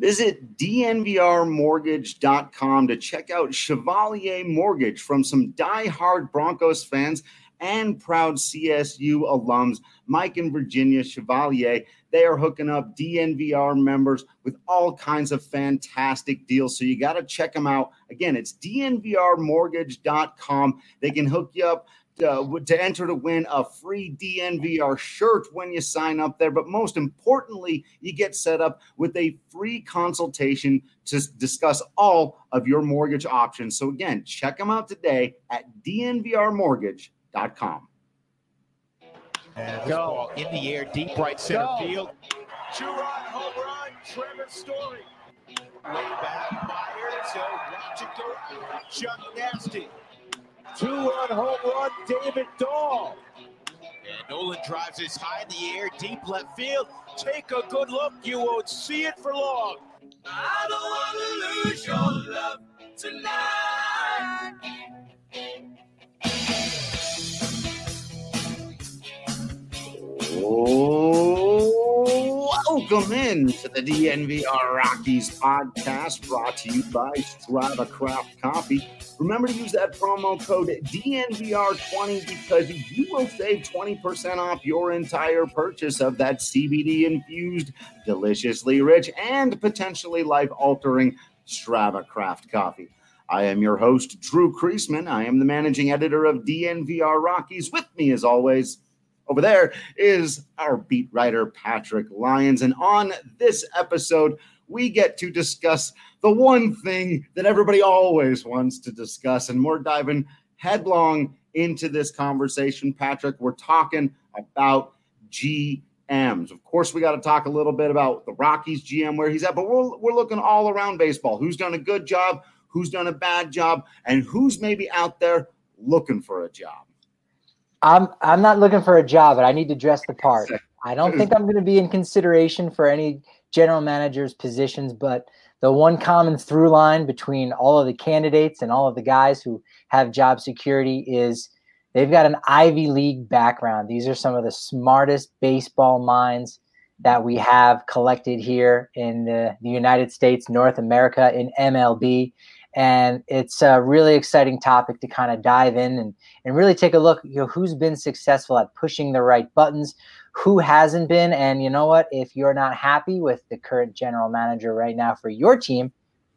Visit dnvrmortgage.com to check out Chevalier Mortgage from some die-hard Broncos fans and proud CSU alums, Mike and Virginia Chevalier. They are hooking up DNVR members with all kinds of fantastic deals. So you got to check them out. Again, it's dnvrmortgage.com. They can hook you up uh, to enter to win a free DNVR shirt when you sign up there. But most importantly, you get set up with a free consultation to discuss all of your mortgage options. So, again, check them out today at DNVRmortgage.com. And this ball in the air, deep right center Go. field. Two-run home run, Trevor Story. Way back, Myers. He'll watch it go. Chuck Nasty. Two-run home run, David Dahl. And Nolan drives this high in the air, deep left field. Take a good look. You won't see it for long. I don't want to lose your love tonight. Oh, welcome in to the DNVR Rockies podcast brought to you by Strava Craft Coffee. Remember to use that promo code DNVR20 because you will save 20% off your entire purchase of that CBD infused, deliciously rich, and potentially life altering Strava Craft Coffee. I am your host, Drew Creasman. I am the managing editor of DNVR Rockies. With me, as always, over there is our beat writer, Patrick Lyons. And on this episode, we get to discuss the one thing that everybody always wants to discuss. And we're diving headlong into this conversation, Patrick. We're talking about GMs. Of course, we got to talk a little bit about the Rockies GM, where he's at, but we're, we're looking all around baseball. Who's done a good job? Who's done a bad job? And who's maybe out there looking for a job? I'm I'm not looking for a job, but I need to dress the part. I don't think I'm going to be in consideration for any general managers positions, but the one common through line between all of the candidates and all of the guys who have job security is they've got an Ivy League background. These are some of the smartest baseball minds that we have collected here in the, the United States, North America, in MLB. And it's a really exciting topic to kind of dive in and, and really take a look, you know, who's been successful at pushing the right buttons, who hasn't been. And you know what? If you're not happy with the current general manager right now for your team,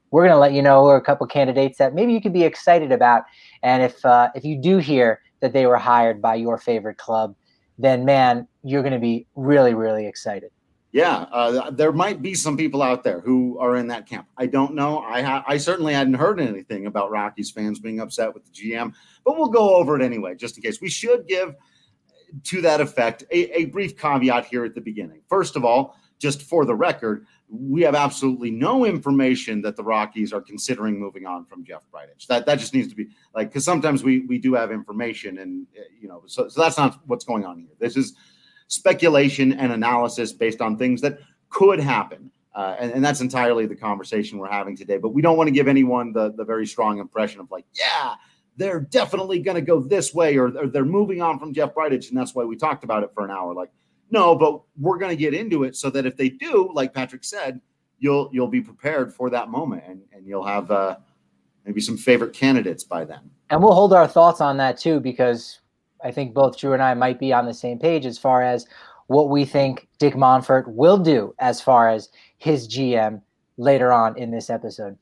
we're going to let you know a couple candidates that maybe you could be excited about. And if uh, if you do hear that they were hired by your favorite club, then man, you're going to be really, really excited. Yeah, uh, there might be some people out there who are in that camp. I don't know. I ha- I certainly hadn't heard anything about Rockies fans being upset with the GM, but we'll go over it anyway, just in case. We should give to that effect a, a brief caveat here at the beginning. First of all, just for the record, we have absolutely no information that the Rockies are considering moving on from Jeff Bridich. That that just needs to be like because sometimes we we do have information, and uh, you know, so so that's not what's going on here. This is speculation and analysis based on things that could happen. Uh, and, and that's entirely the conversation we're having today. But we don't want to give anyone the, the very strong impression of like, yeah, they're definitely going to go this way or, or they're moving on from Jeff Bridich. And that's why we talked about it for an hour. Like, no, but we're going to get into it so that if they do, like Patrick said, you'll you'll be prepared for that moment and, and you'll have uh, maybe some favorite candidates by then. And we'll hold our thoughts on that too, because I think both Drew and I might be on the same page as far as what we think Dick Monfort will do as far as his GM later on in this episode.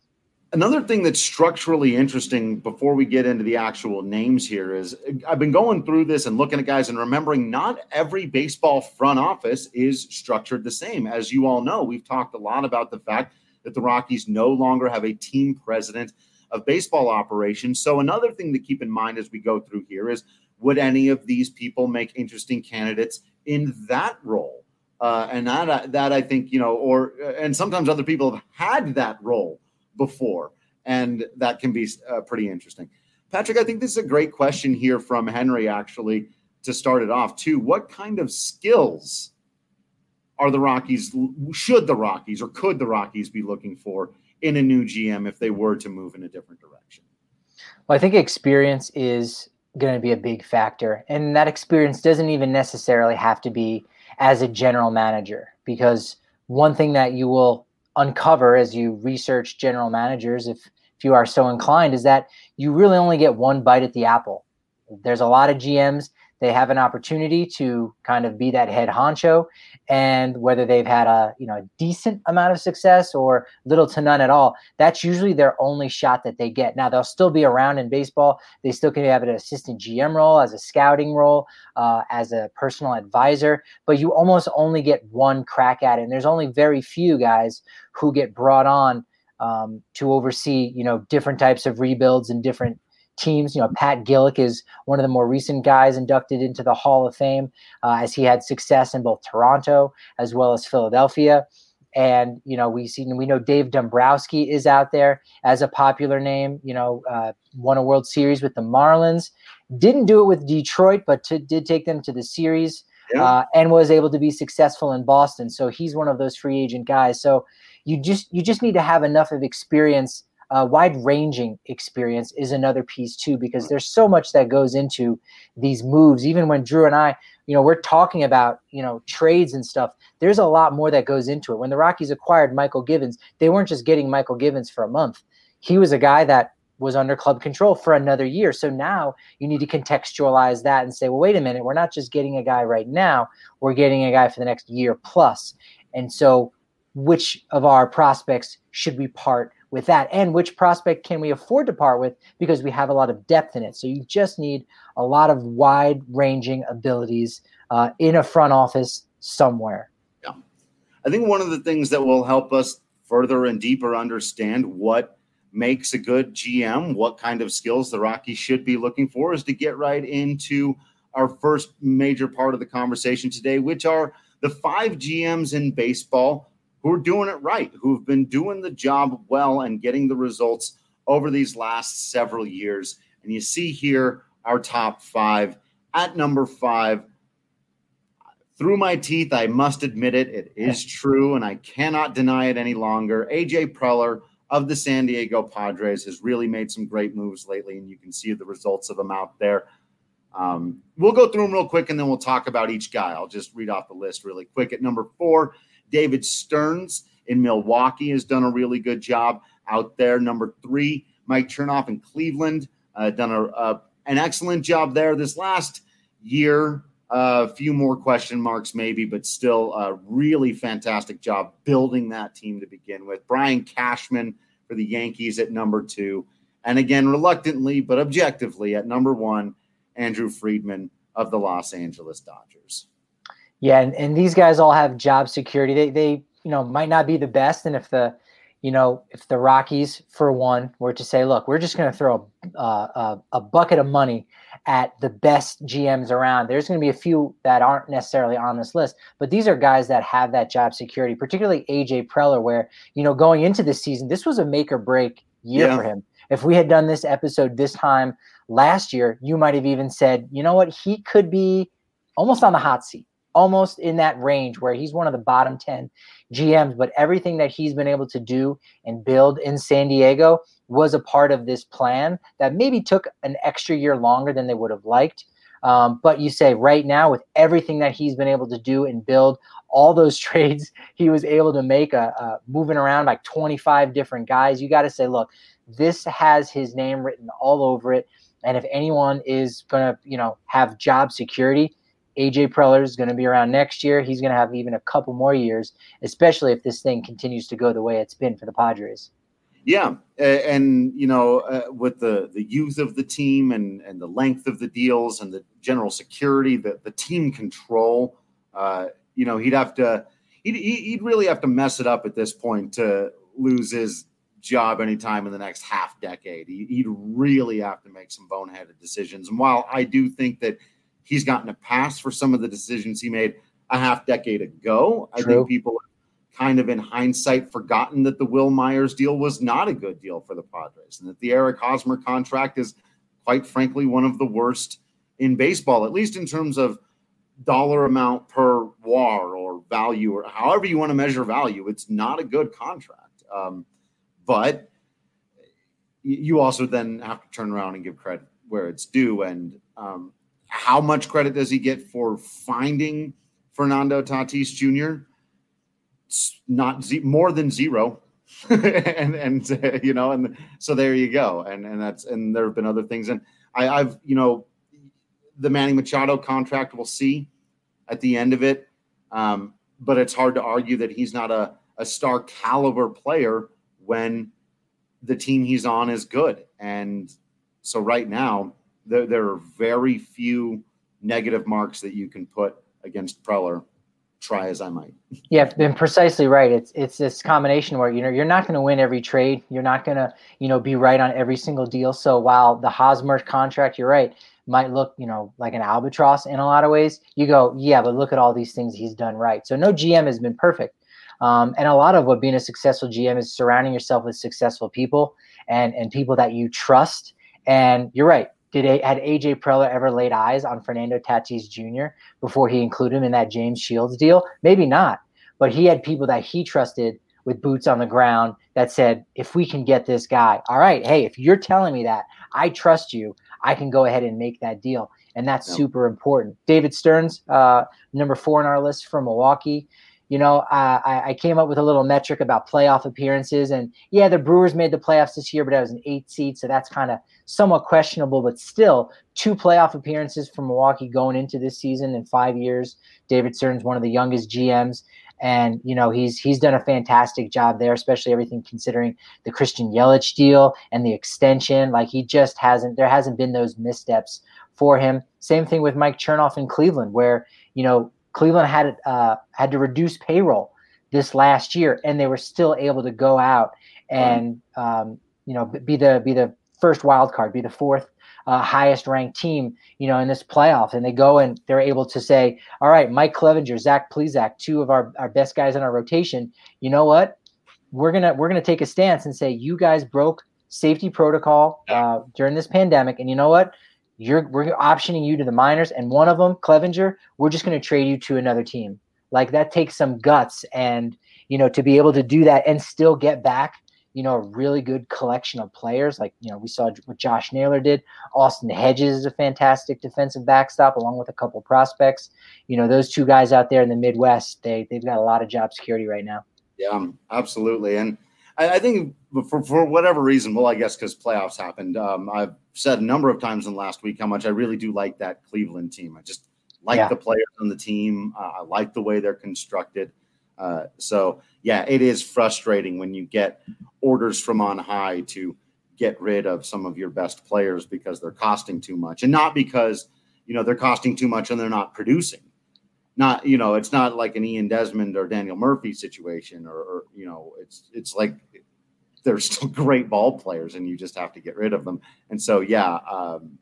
Another thing that's structurally interesting before we get into the actual names here is I've been going through this and looking at guys and remembering not every baseball front office is structured the same. As you all know, we've talked a lot about the fact that the Rockies no longer have a team president of baseball operations. So, another thing to keep in mind as we go through here is would any of these people make interesting candidates in that role? Uh, and that, that I think, you know, or, and sometimes other people have had that role before, and that can be uh, pretty interesting. Patrick, I think this is a great question here from Henry, actually, to start it off, too. What kind of skills are the Rockies, should the Rockies or could the Rockies be looking for in a new GM if they were to move in a different direction? Well, I think experience is going to be a big factor. And that experience doesn't even necessarily have to be as a general manager, because one thing that you will uncover as you research general managers, if if you are so inclined, is that you really only get one bite at the apple. There's a lot of GMs they have an opportunity to kind of be that head honcho and whether they've had a you know a decent amount of success or little to none at all that's usually their only shot that they get. Now they'll still be around in baseball. They still can have an assistant gm role as a scouting role uh, as a personal advisor but you almost only get one crack at it and there's only very few guys who get brought on um, to oversee you know different types of rebuilds and different teams. You know, Pat Gillick is one of the more recent guys inducted into the Hall of Fame, uh, as he had success in both Toronto as well as Philadelphia. And you know, we see we know Dave Dombrowski is out there as a popular name. You know, uh, won a World Series with the Marlins. Didn't do it with Detroit, but to, did take them to the series. Yeah. Uh, and was able to be successful in Boston. So he's one of those free agent guys. So you just you just need to have enough of experience uh, wide ranging experience is another piece too because there's so much that goes into these moves. Even when drew and i you know we're talking about you know trades and stuff there's a lot more that goes into it. When the rockies acquired Michael givens they weren't just getting Michael givens for a month. He was a guy that was under club control for another year. So now you need to contextualize that and say well wait a minute we're not just getting a guy right now we're getting a guy for the next year plus. And so which of our prospects should we part with that? And which prospect can we afford to part with because we have a lot of depth in it? So you just need a lot of wide ranging abilities uh, in a front office somewhere. Yeah. I think one of the things that will help us further and deeper understand what makes a good gm what kind of skills the rockies should be looking for is to get right into our first major part of the conversation today which are the five gms in baseball who are doing it right, who've been doing the job well and getting the results over these last several years. And you see here our top five. At number five, through my teeth, I must admit it. It is true, and I cannot deny it any longer. AJ Preller of the San Diego Padres has really made some great moves lately, and you can see the results of them out there. Um, we'll go through them real quick, and then we'll talk about each guy. I'll just read off the list really quick. At number four, David Stearns in Milwaukee has done a really good job out there. Number three, Mike Chernoff in Cleveland, uh, done a, a, an excellent job there. This last year, a uh, few more question marks maybe, but still a really fantastic job building that team to begin with. Brian Cashman for the Yankees at number two. And again, reluctantly, but objectively at number one, Andrew Friedman of the Los Angeles Dodgers. Yeah, and, and these guys all have job security. They they you know might not be the best, and if the you know if the Rockies for one were to say, look, we're just going to throw a, a, a bucket of money at the best GMs around, there's going to be a few that aren't necessarily on this list, but these are guys that have that job security. Particularly AJ Preller, where you know going into this season, this was a make or break year yeah. for him. If we had done this episode this time last year, you might have even said, you know what, he could be almost on the hot seat almost in that range where he's one of the bottom 10 GMs, but everything that he's been able to do and build in San Diego was a part of this plan that maybe took an extra year longer than they would have liked. Um, but you say right now, with everything that he's been able to do and build, all those trades he was able to make, uh, uh, moving around like 25 different guys, you got to say, look, this has his name written all over it. And if anyone is going to, you know, have job security, AJ Preller is going to be around next year. He's going to have even a couple more years, especially if this thing continues to go the way it's been for the Padres. Yeah, and you know, uh, with the the youth of the team and and the length of the deals and the general security, the the team control, uh, you know, he'd have to he'd he'd really have to mess it up at this point to lose his job anytime in the next half decade. He'd really have to make some boneheaded decisions. And while I do think that he's gotten a pass for some of the decisions he made a half decade ago. True. I think people kind of in hindsight forgotten that the Wil Myers deal was not a good deal for the Padres and that the Eric Hosmer contract is quite frankly one of the worst in baseball, at least in terms of dollar amount per war or value or however you want to measure value. It's not a good contract. Um, but you also then have to turn around and give credit where it's due. And um, how much credit does he get for finding Fernando Tatis Jr.? It's not more than zero. and and uh, you know and so there you go and and that's and there have been other things and I, I've you know the Manny Machado contract we'll see at the end of it um, but it's hard to argue that he's not a, a star caliber player when the team he's on is good and so right now there, there are very few negative marks that you can put against Preller try as I might. Yeah, been precisely right. It's it's this combination where you know you're not going to win every trade. You're not going to you know be right on every single deal. So while the Hosmer contract, you're right, might look you know like an albatross in a lot of ways. You go, yeah, but look at all these things he's done right. So no GM has been perfect. Um, and a lot of what being a successful GM is surrounding yourself with successful people and and people that you trust. And you're right did a, had AJ Preller ever laid eyes on Fernando Tatis Jr. before he included him in that James Shields deal? Maybe not, but he had people that he trusted with boots on the ground that said, if we can get this guy, all right, hey, if you're telling me that, I trust you, I can go ahead and make that deal. And that's yep. super important. David Stearns, uh, number four on our list from Milwaukee you know, uh, I, I, came up with a little metric about playoff appearances, and yeah, the Brewers made the playoffs this year, but I was an eight seed, so that's kind of somewhat questionable. But still, two playoff appearances for Milwaukee going into this season in five years. David Stearns, one of the youngest GMs, and you know he's he's done a fantastic job there, especially everything considering the Christian Yelich deal and the extension. Like he just hasn't there hasn't been those missteps for him. Same thing with Mike Chernoff in Cleveland, where you know Cleveland had uh, had to reduce payroll this last year, and they were still able to go out and um, you know be the be the first wild card, be the fourth uh, highest ranked team, you know, in this playoff. And they go and they're able to say, all right, Mike Clevinger, Zach Plesac, two of our, our best guys in our rotation. You know what? We're gonna we're gonna take a stance and say you guys broke safety protocol uh, during this pandemic, and you know what? You're we're optioning you to the minors, and one of them, Clevinger, we're just going to trade you to another team. Like that takes some guts, and you know to be able to do that and still get back, you know, a really good collection of players. Like you know we saw what Josh Naylor did. Austin Hedges is a fantastic defensive backstop, along with a couple prospects. You know those two guys out there in the Midwest, they they've got a lot of job security right now. Yeah, absolutely, and I, I think for, for whatever reason, well, I guess because playoffs happened, um, I've said a number of times in the last week how much I really do like that Cleveland team. I just like yeah. the players on the team. Uh, I like the way they're constructed. Uh, so yeah, it is frustrating when you get orders from on high to get rid of some of your best players because they're costing too much, and not because you know they're costing too much and they're not producing. Not you know, it's not like an Ian Desmond or Daniel Murphy situation, or, or you know, it's it's like they're still great ball players, and you just have to get rid of them. And so, yeah, um,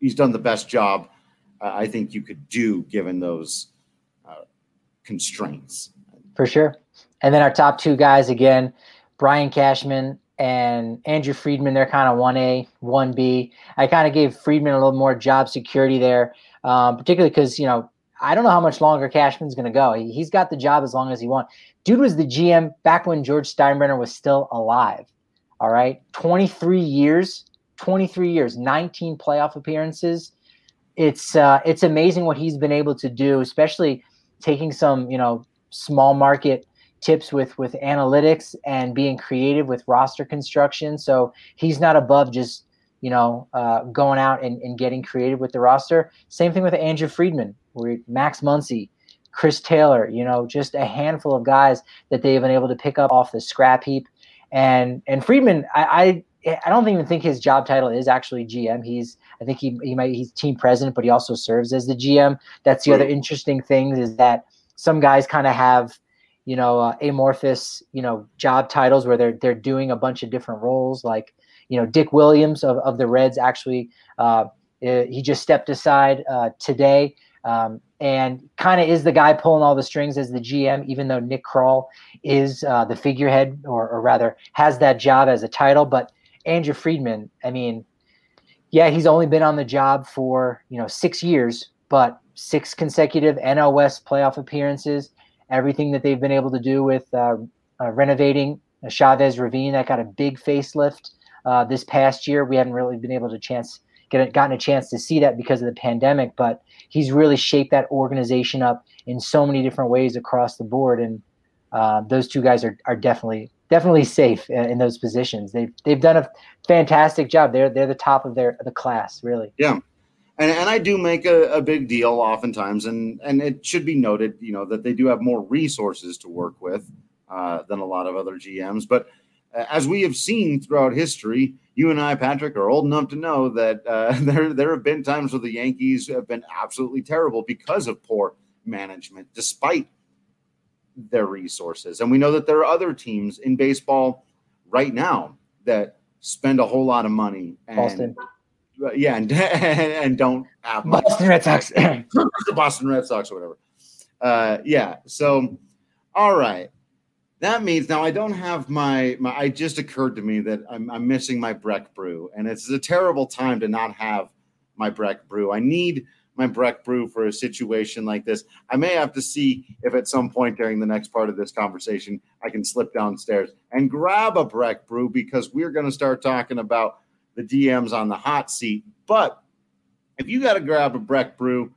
he's done the best job uh, I think you could do given those uh, constraints. For sure. And then our top two guys again, Brian Cashman and Andrew Friedman. They're kind of one A, one B. I kind of gave Friedman a little more job security there, um, particularly because you know I don't know how much longer Cashman's going to go. He, has got the job as long as he wants. Dude was the GM back when George Steinbrenner was still alive. All right. 23 years, 23 years, 19 playoff appearances. It's uh, it's amazing what he's been able to do, especially taking some, you know, small market tips with with analytics and being creative with roster construction. So he's not above just you know, uh, going out and, and getting creative with the roster. Same thing with Andrew Friedman, Max Muncy, Chris Taylor, you know, just a handful of guys that they've been able to pick up off the scrap heap. And and Friedman, I, I I don't even think his job title is actually GM. He's I think he he might he's team president, but he also serves as the GM. That's the other interesting thing is that some guys kind of have you know uh, amorphous you know job titles where they're they're doing a bunch of different roles. Like you know Dick Williams of, of the Reds actually uh, he just stepped aside uh, today um, and kind of is the guy pulling all the strings as the GM, even though Nick Krall is uh, the figurehead, or, or, rather has that job as a title. But Andrew Friedman, I mean, yeah, he's only been on the job for you know six years, but six consecutive NL West playoff appearances. Everything that they've been able to do with uh, uh, renovating Chavez Ravine that got a big facelift uh, this past year. We haven't really been able to chance get gotten a chance to see that because of the pandemic, but he's really shaped that organization up in so many different ways across the board. And uh, those two guys are, are definitely definitely safe in, in, those positions. They've they've done a fantastic job. They're they're the top of their the class, really. Yeah. And, and I do make a, a big deal oftentimes, and, and it should be noted, you know, that they do have more resources to work with uh, than a lot of other GMs. But as we have seen throughout history, you and I, Patrick, are old enough to know that uh, there there have been times where the Yankees have been absolutely terrible because of poor management, despite their resources. And we know that there are other teams in baseball right now that spend a whole lot of money. And, Boston. Yeah, and, and don't have Boston Red Sox. the Boston Red Sox or whatever. Uh, yeah. So, all right. That means now I don't have my my. Just occurred to me that I'm, I'm missing my Breck brew, and it's a terrible time to not have my Breck brew. I need my Breck brew for a situation like this. I may have to see if at some point during the next part of this conversation I can slip downstairs and grab a Breck brew because we're going to start talking about the GMs on the hot seat. But if you got to grab a Breck brew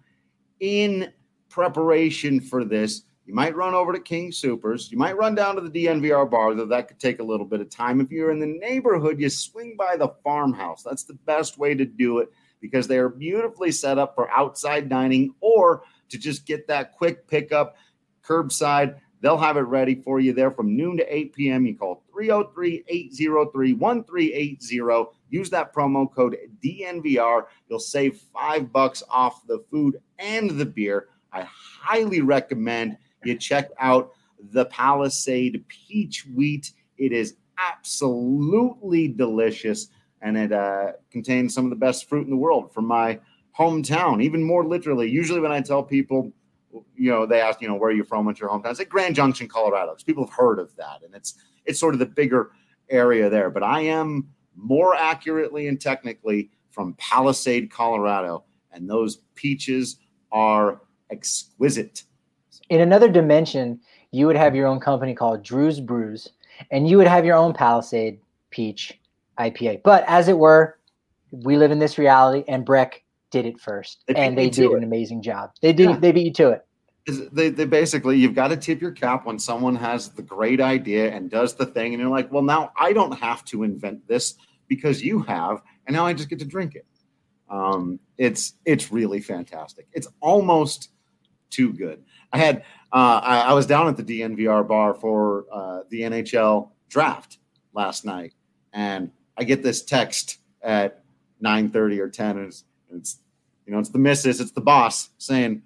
in preparation for this, you might run over to King Supers. You might run down to the DNVR bar, though that could take a little bit of time. If you're in the neighborhood, you swing by the farmhouse. That's the best way to do it because they are beautifully set up for outside dining or to just get that quick pickup curbside. They'll have it ready for you there from noon to 8 p.m. You call 303 803 1380. Use that promo code DNVR. You'll save five bucks off the food and the beer. I highly recommend you check out the Palisade Peach Wheat. It is absolutely delicious and it uh, contains some of the best fruit in the world from my hometown, even more literally. Usually, when I tell people, you know, they ask, you know, where are you from? What's your hometown? It's like Grand Junction, Colorado. People have heard of that, and it's it's sort of the bigger area there. But I am more accurately and technically from Palisade, Colorado, and those peaches are exquisite. In another dimension, you would have your own company called Drew's Brews, and you would have your own Palisade peach IPA. But as it were, we live in this reality, and Breck did it first, they and they did it. an amazing job. They did. Yeah. They beat you to it. They, they basically you've got to tip your cap when someone has the great idea and does the thing, and you're like, well, now I don't have to invent this because you have, and now I just get to drink it. Um, it's it's really fantastic. It's almost too good. I had uh, I, I was down at the DNVR bar for uh, the NHL draft last night, and I get this text at 9:30 or 10, and it's, it's you know it's the missus, it's the boss saying,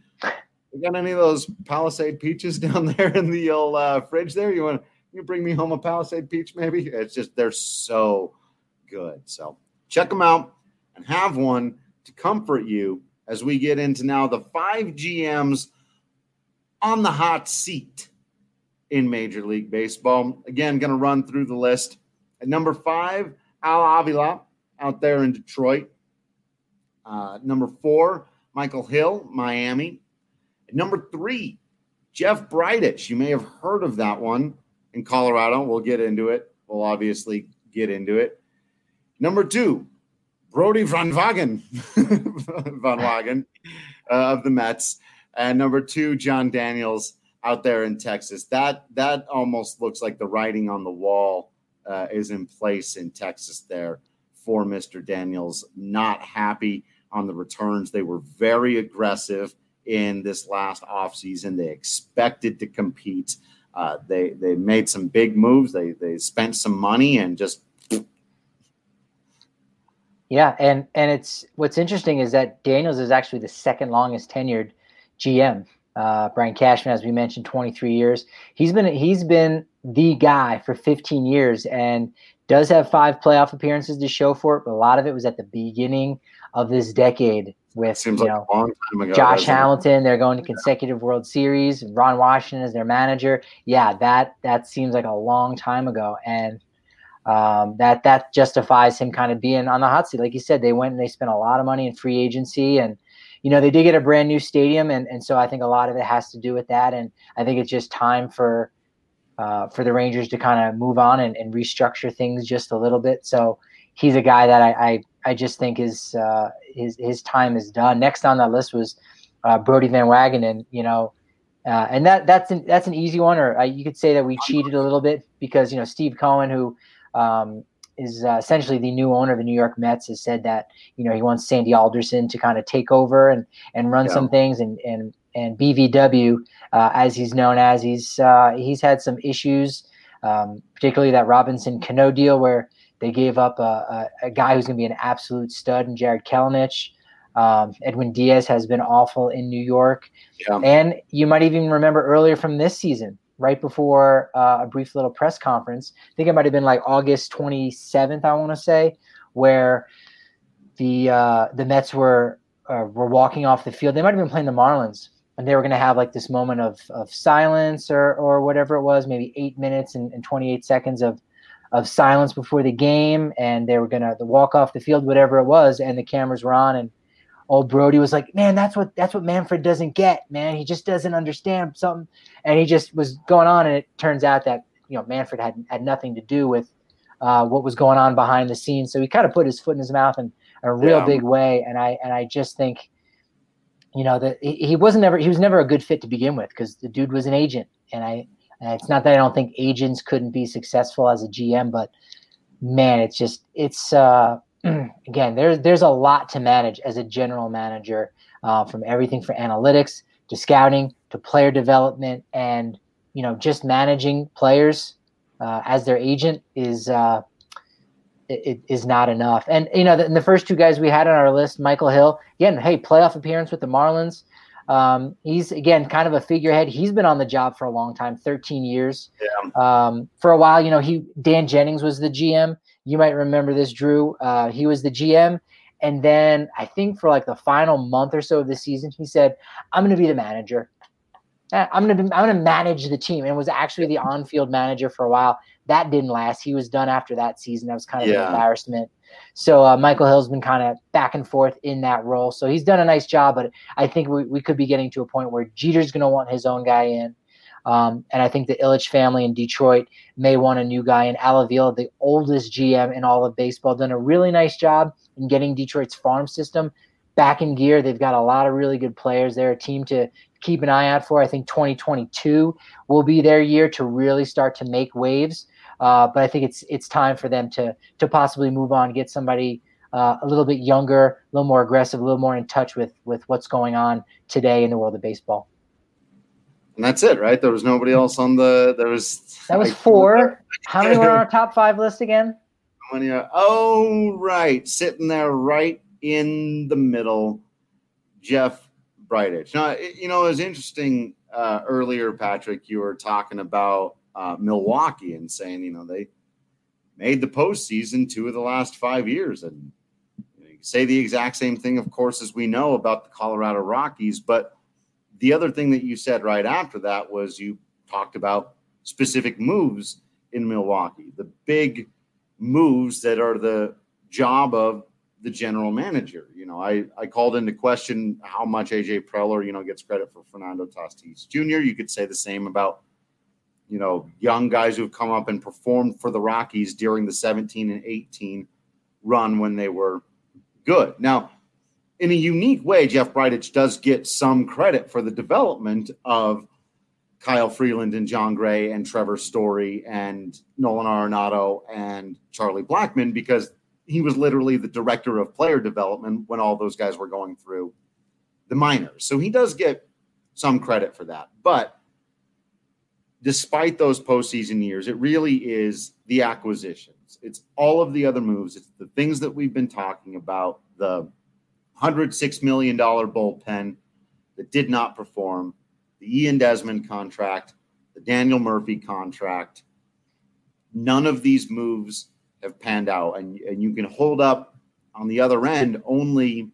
"You got any of those Palisade peaches down there in the old uh, fridge there? You want you bring me home a Palisade peach, maybe?" It's just they're so good. So check them out and have one to comfort you as we get into now the five GMs on the hot seat in Major League Baseball. Again, going to run through the list. At number five, Al Avila out there in Detroit. Uh, number four, Michael Hill, Miami. Number three, Jeff Bridich. You may have heard of that one in Colorado. We'll get into it. We'll obviously get into it. Number two, Brodie Van Wagen, Van Wagen uh, of the Mets. And number two, Jon Daniels out there in Texas. That that almost looks like the writing on the wall uh, is in place in Texas there for Mr. Daniels. Not happy on the returns. They were very aggressive in this last offseason. They expected to compete. Uh, they they made some big moves. They they spent some money and just yeah. And and it's what's interesting is that Daniels is actually the second longest tenured GM. Uh, Brian Cashman, as we mentioned, 23 years. He's been he's been the guy for 15 years and does have five playoff appearances to show for it, but a lot of it was at the beginning of this decade with Seems you like know Josh Hamilton. They're going to consecutive World Series. Ron Washington is their manager. Yeah, that that seems like a long time ago, and um, that that justifies him kind of being on the hot seat. Like you said, they went and they spent a lot of money in free agency, and you know they did get a brand new stadium, and and so I think a lot of it has to do with that. And I think it's just time for uh, for the Rangers to kind of move on and, and, restructure things just a little bit. So he's a guy that I I, I just think is uh, his his time is done. Next on that list was uh, Brodie Van Wagenen. You know, Uh, and that that's an, that's an easy one, or uh, you could say that we cheated a little bit because you know Steve Cohen, who um, is uh, essentially the new owner of the New York Mets, has said that you know he wants Sandy Alderson to kind of take over and and run yeah. some things, and and and BVW, uh, as he's known as, he's uh, he's had some issues, um, particularly that Robinson Cano deal where they gave up a, a, a guy who's going to be an absolute stud in Jarred Kelenic. Um, Edwin Diaz has been awful in New York. Yeah. And you might even remember earlier from this season, right before uh, a brief little press conference, I think it might have been like August 27th, I want to say, where the uh, the Mets were uh, were walking off the field. They might have been playing the Marlins, and they were going to have like this moment of, of silence or, or whatever it was, maybe eight minutes and, and 28 seconds of, of silence before the game. And they were going to walk off the field, whatever it was. And the cameras were on and, old Brodie was like, "Man, that's what that's what Manfred doesn't get, man. He just doesn't understand something." And he just was going on, and it turns out that you know Manfred had had nothing to do with uh, what was going on behind the scenes. So he kind of put his foot in his mouth in a real yeah. big way, and I and I just think, you know, that he, he wasn't ever he was never a good fit to begin with because the dude was an agent, and I. And it's not that I don't think agents couldn't be successful as a GM, but man, it's just it's uh again, there's there's a lot to manage as a general manager, uh, from everything for analytics to scouting to player development, and you know just managing players uh, as their agent is uh, it, it is not enough. And you know, the, the, first two guys we had on our list, Michael Hill, again, hey, playoff appearance with the Marlins. Um, he's again kind of a figurehead. He's been on the job for a long time, 13 years. Yeah. Um, for a while, you know, he Dan Jennings was the GM. You might remember this, Drew. Uh, he was the GM. And then I think for like the final month or so of the season, he said, I'm going to be the manager. Eh, I'm going to be, I'm to manage the team and was actually the on-field manager for a while. That didn't last. He was done after that season. That was kind of yeah. an embarrassment. So uh, Michael Hill's been kind of back and forth in that role. So he's done a nice job, but I think we, we could be getting to a point where Jeter's going to want his own guy in. Um, and I think the Ilitch family in Detroit may want a new guy. And Al Avila, the oldest GM in all of baseball, done a really nice job in getting Detroit's farm system back in gear. They've got a lot of really good players. They're a team to keep an eye out for. I think 2022 will be their year to really start to make waves. Uh, but I think it's it's time for them to to possibly move on, get somebody uh, a little bit younger, a little more aggressive, a little more in touch with with what's going on today in the world of baseball. And that's it, right? There was nobody else on the. There was. That was four. How many were on our top five list again? How many are? Oh, right, sitting there right in the middle, Jeff Bridich. Now, you know, it was interesting uh, earlier, Patrick. You were talking about uh, Milwaukee and saying, you know, they made the postseason two of the last five years, and you, know, you say the exact same thing, of course, as we know about the Colorado Rockies, but the other thing that you said right after that was you talked about specific moves in Milwaukee, the big moves that are the job of the general manager. You know, I, I called into question how much AJ Preller, you know, gets credit for Fernando Tatis Jr. You could say the same about, you know, young guys who've come up and performed for the Rockies during the 17 and 18 run when they were good. Now, in a unique way, Jeff Bridich does get some credit for the development of Kyle Freeland and Jon Gray and Trevor Story and Nolan Arenado and Charlie Blackmon because he was literally the director of player development when all those guys were going through the minors. So he does get some credit for that. But despite those postseason years, it really is the acquisitions. It's all of the other moves. It's the things that we've been talking about, the $106 million bullpen that did not perform, the Ian Desmond contract, the Daniel Murphy contract. None of these moves have panned out. And, and you can hold up on the other end only, you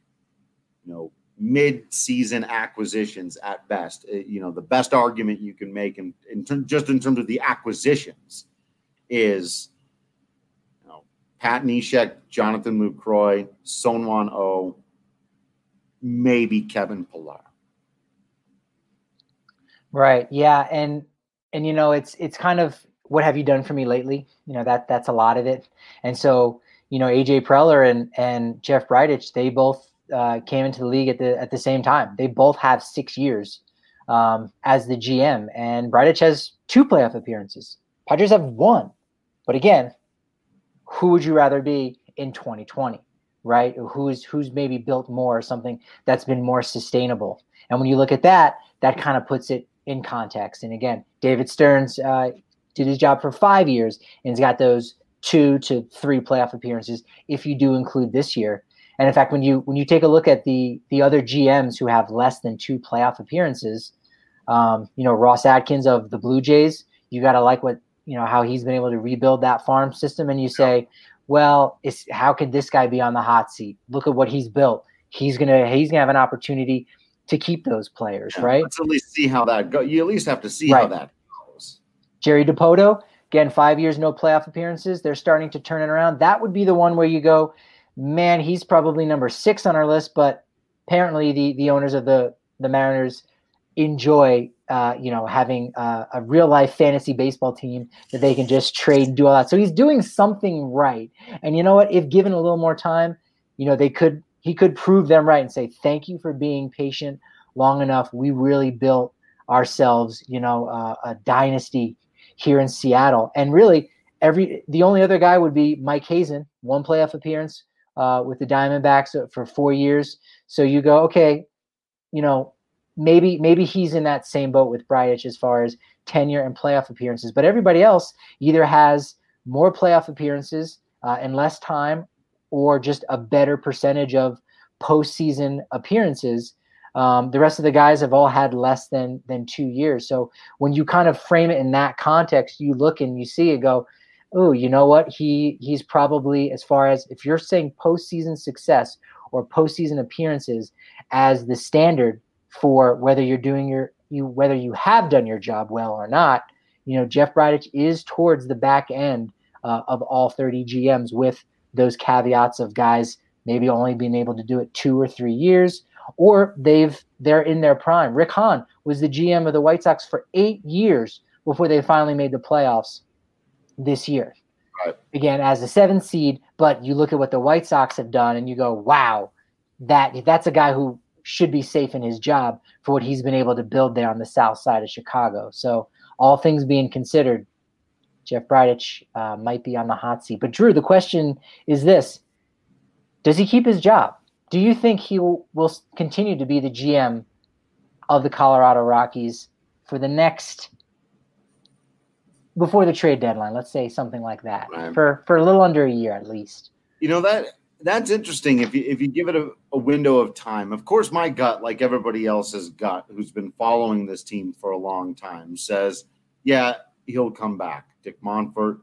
know, mid-season acquisitions at best. Uh, you know, the best argument you can make in, in ter- just in terms of the acquisitions is you know, Pat Neshek, Jonathan Lucroy, Seung-Hwan Oh, maybe Kevin Pillar. Right. Yeah. And and you know, it's it's kind of what have you done for me lately? You know, that that's a lot of it. And so, you know, AJ Preller and and Jeff Bridich, they both uh, came into the league at the at the same time. They both have six years um, as the GM, and Bridich has two playoff appearances. Padres have one, but again, who would you rather be in 2020? Right? Who's who's maybe built more or something that's been more sustainable? And when you look at that, that kind of puts it in context. And again, David Stearns uh, did his job for five years and he's got those two to three playoff appearances if you do include this year. And in fact, when you when you take a look at the the other GMs who have less than two playoff appearances, um, you know Ross Atkins of the Blue Jays, you got to like what you know how he's been able to rebuild that farm system, and you say, well, it's how could this guy be on the hot seat? Look at what he's built. He's gonna he's gonna have an opportunity to keep those players, yeah, right? Let's at least see how that goes. You at least have to see right. how that goes. Jerry Dipoto, again, five years, no playoff appearances. They're starting to turn it around. That would be the one where you go, man, he's probably number six on our list, but apparently the the owners of the the Mariners enjoy uh, you know having uh, a real life fantasy baseball team that they can just trade and do all that. So he's doing something right. And you know what? If given a little more time, you know they could he could prove them right and say thank you for being patient long enough. We really built ourselves, you know, uh, a dynasty here in Seattle. And really, every the only other guy would be Mike Hazen, one playoff appearance uh, with the Diamondbacks for four years. So you go, okay, you know, maybe maybe he's in that same boat with Bridich as far as tenure and playoff appearances. But everybody else either has more playoff appearances uh, and less time, or just a better percentage of postseason appearances. Um, the rest of the guys have all had less than than two years. So when you kind of frame it in that context, you look and you see it go, oh, you know what? He he's probably as far as if you're saying postseason success or postseason appearances as the standard for whether you're doing your you whether you have done your job well or not. You know, Jeff Bridich is towards the back end uh, of all 30 GMs with those caveats of guys maybe only being able to do it two or three years, or they've they're in their prime. Rick Hahn was the GM of the White Sox for eight years before they finally made the playoffs this year. Right. Again, as a seventh seed, but you look at what the White Sox have done and you go, wow, that that's a guy who should be safe in his job for what he's been able to build there on the south side of Chicago. So all things being considered, Jeff Bridich uh, might be on the hot seat. But Drew, the question is this: Does he keep his job? Do you think he will, will continue to be the GM of the Colorado Rockies for the next before the trade deadline? Let's say something like that right. for for a little under a year at least. You know that that's interesting. If you if you give it a, a window of time, of course, my gut, like everybody else's gut, who's been following this team for a long time, says, yeah, he'll come back. Dick Monfort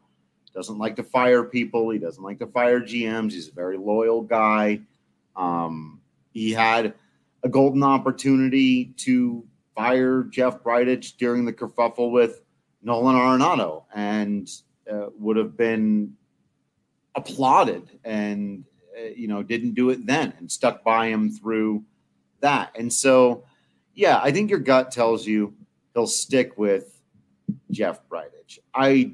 doesn't like to fire people. He doesn't like to fire GMs. He's a very loyal guy. Um, he had a golden opportunity to fire Jeff Bridich during the kerfuffle with Nolan Arenado and uh, would have been applauded and, Uh, you know, didn't do it then and stuck by him through that. And so, yeah, I think your gut tells you he'll stick with Jeff Bridich. I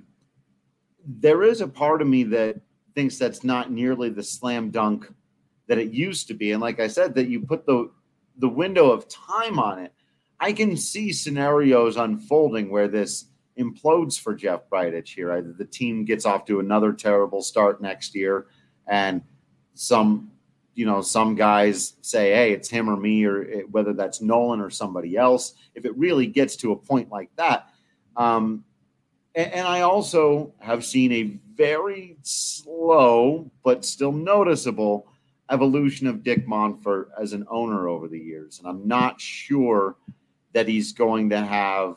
there is a part of me that thinks that's not nearly the slam dunk that it used to be. And like I said, that you put the the window of time on it, I can see scenarios unfolding where this implodes for Jeff Bridich here. Either the team gets off to another terrible start next year, and some, you know, some guys say, "Hey, it's him or me," or whether that's Nolan or somebody else. If it really gets to a point like that, um, and, and I also have seen a very slow but still noticeable evolution of Dick Monfort as an owner over the years, and I'm not sure that he's going to have.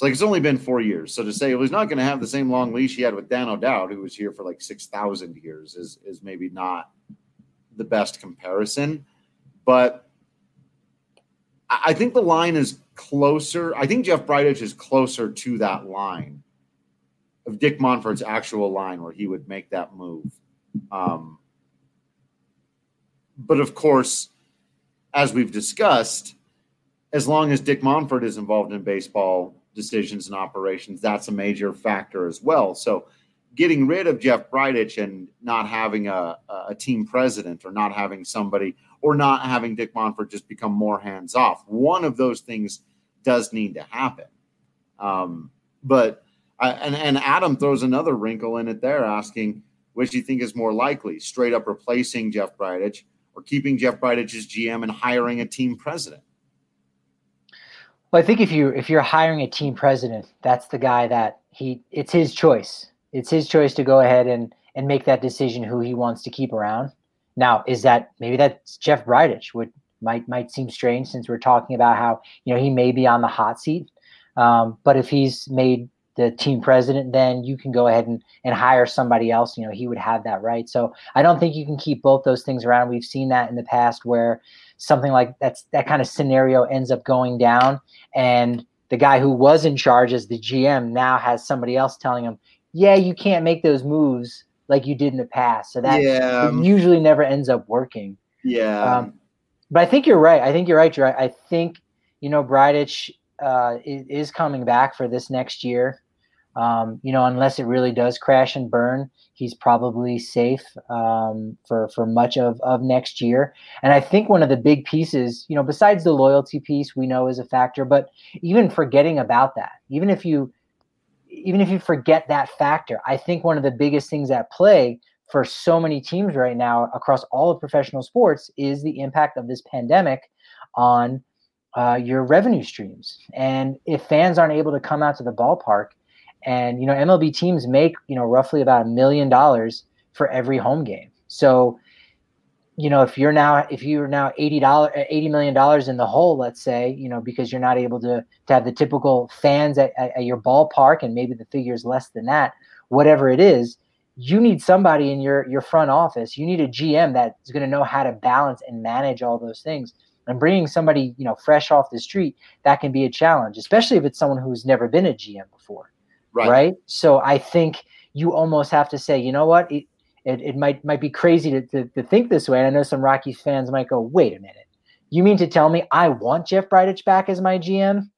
Like it's only been four years, so to say well, he's not going to have the same long leash he had with Dan O'Dowd, who was here for like six thousand years, is is maybe not the best comparison, but I think the line is closer. I think Jeff Bridich is closer to that line of Dick Monfort's actual line where he would make that move. Um, but of course, as we've discussed, as long as Dick Monfort is involved in baseball decisions and operations, that's a major factor as well. So getting rid of Jeff Bridich and not having a, a team president or not having somebody or not having Dick Monfort just become more hands off. One of those things does need to happen. Um, but I, and and Adam throws another wrinkle in it there, asking which do you think is more likely, straight up replacing Jeff Bridich or keeping Jeff Bridich as GM and hiring a team president? Well, I think if you if you're hiring a team president, that's the guy that he it's his choice. It's his choice to go ahead and and make that decision who he wants to keep around. Now, is that maybe that's Jeff Bridich? Would might might seem strange since we're talking about how you know he may be on the hot seat. Um, but if he's made the team president, then you can go ahead and, and hire somebody else. You know, he would have that right. So I don't think you can keep both those things around. We've seen that in the past where something like that's that kind of scenario ends up going down and the guy who was in charge as the GM now has somebody else telling him, yeah, you can't make those moves like you did in the past. So that yeah. usually never ends up working. Yeah. Um, but I think you're right. I think you're right. You're right. I think, you know, Bridich uh, is, is, coming back for this next year. Um, you know, unless it really does crash and burn, he's probably safe um, for for much of of next year. And I think one of the big pieces, you know, besides the loyalty piece, we know is a factor, but even forgetting about that, even if you even if you forget that factor, I think one of the biggest things at play for so many teams right now across all of professional sports is the impact of this pandemic on uh, your revenue streams. And if fans aren't able to come out to the ballpark, and you know MLB teams make you know roughly about a million dollars for every home game. So you know if you're now if you're now 80 dollars uh, 80 million dollars in the hole let's say you know because you're not able to to have the typical fans at, at, your ballpark and maybe the figure is less than that whatever it is you need somebody in your your front office. You need a gm that's going to know how to balance and manage all those things. And bringing somebody you know fresh off the street that can be a challenge especially if it's someone who's never been a gm before right, right? so i think you almost have to say you know what it, it, it might might be crazy to, to, to think this way. And I know some Rockies fans might go, wait a minute. You mean to tell me I want Jeff Bridich back as my GM?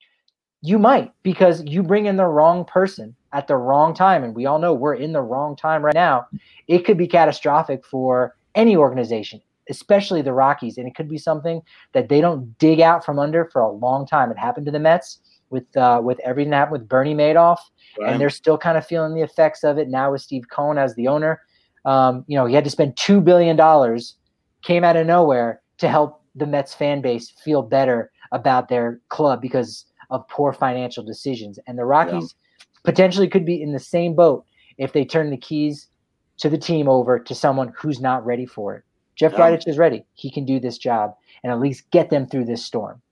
You might, because you bring in the wrong person at the wrong time. And we all know we're in the wrong time right now. It could be catastrophic for any organization, especially the Rockies. And it could be something that they don't dig out from under for a long time. It happened to the Mets with uh, with everything that happened with Bernie Madoff. Right. And they're still kind of feeling the effects of it now with Steve Cohen as the owner. Um, you know, he had to spend two billion dollars, came out of nowhere to help the Mets fan base feel better about their club because of poor financial decisions. And the Rockies yeah. potentially could be in the same boat if they turn the keys to the team over to someone who's not ready for it. Jeff yeah. is ready. He can do this job and at least get them through this storm.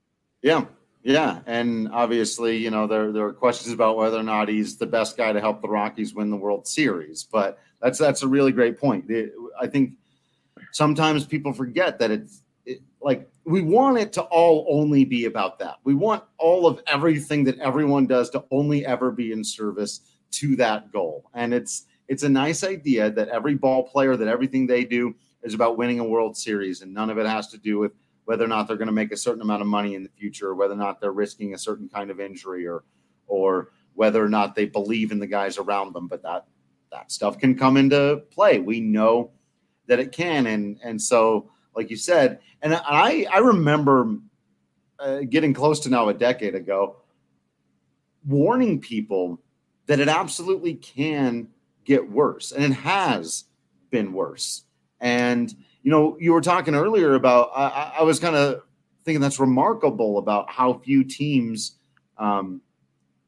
Yeah. Yeah, and obviously, you know, there there are questions about whether or not he's the best guy to help the Rockies win the World Series, but that's that's a really great point. I think sometimes people forget that it's it, like we want it to all only be about that. We want all of everything that everyone does to only ever be in service to that goal. And it's it's a nice idea that every ball player that everything they do is about winning a World Series and none of it has to do with whether or not they're going to make a certain amount of money in the future whether or not they're risking a certain kind of injury or or whether or not they believe in the guys around them but that that stuff can come into play. We know that it can, and and so like you said, and I I remember uh, getting close to now a decade ago, warning people that it absolutely can get worse, and it has been worse. And you know, you were talking earlier about I, I was kind of thinking that's remarkable about how few teams um,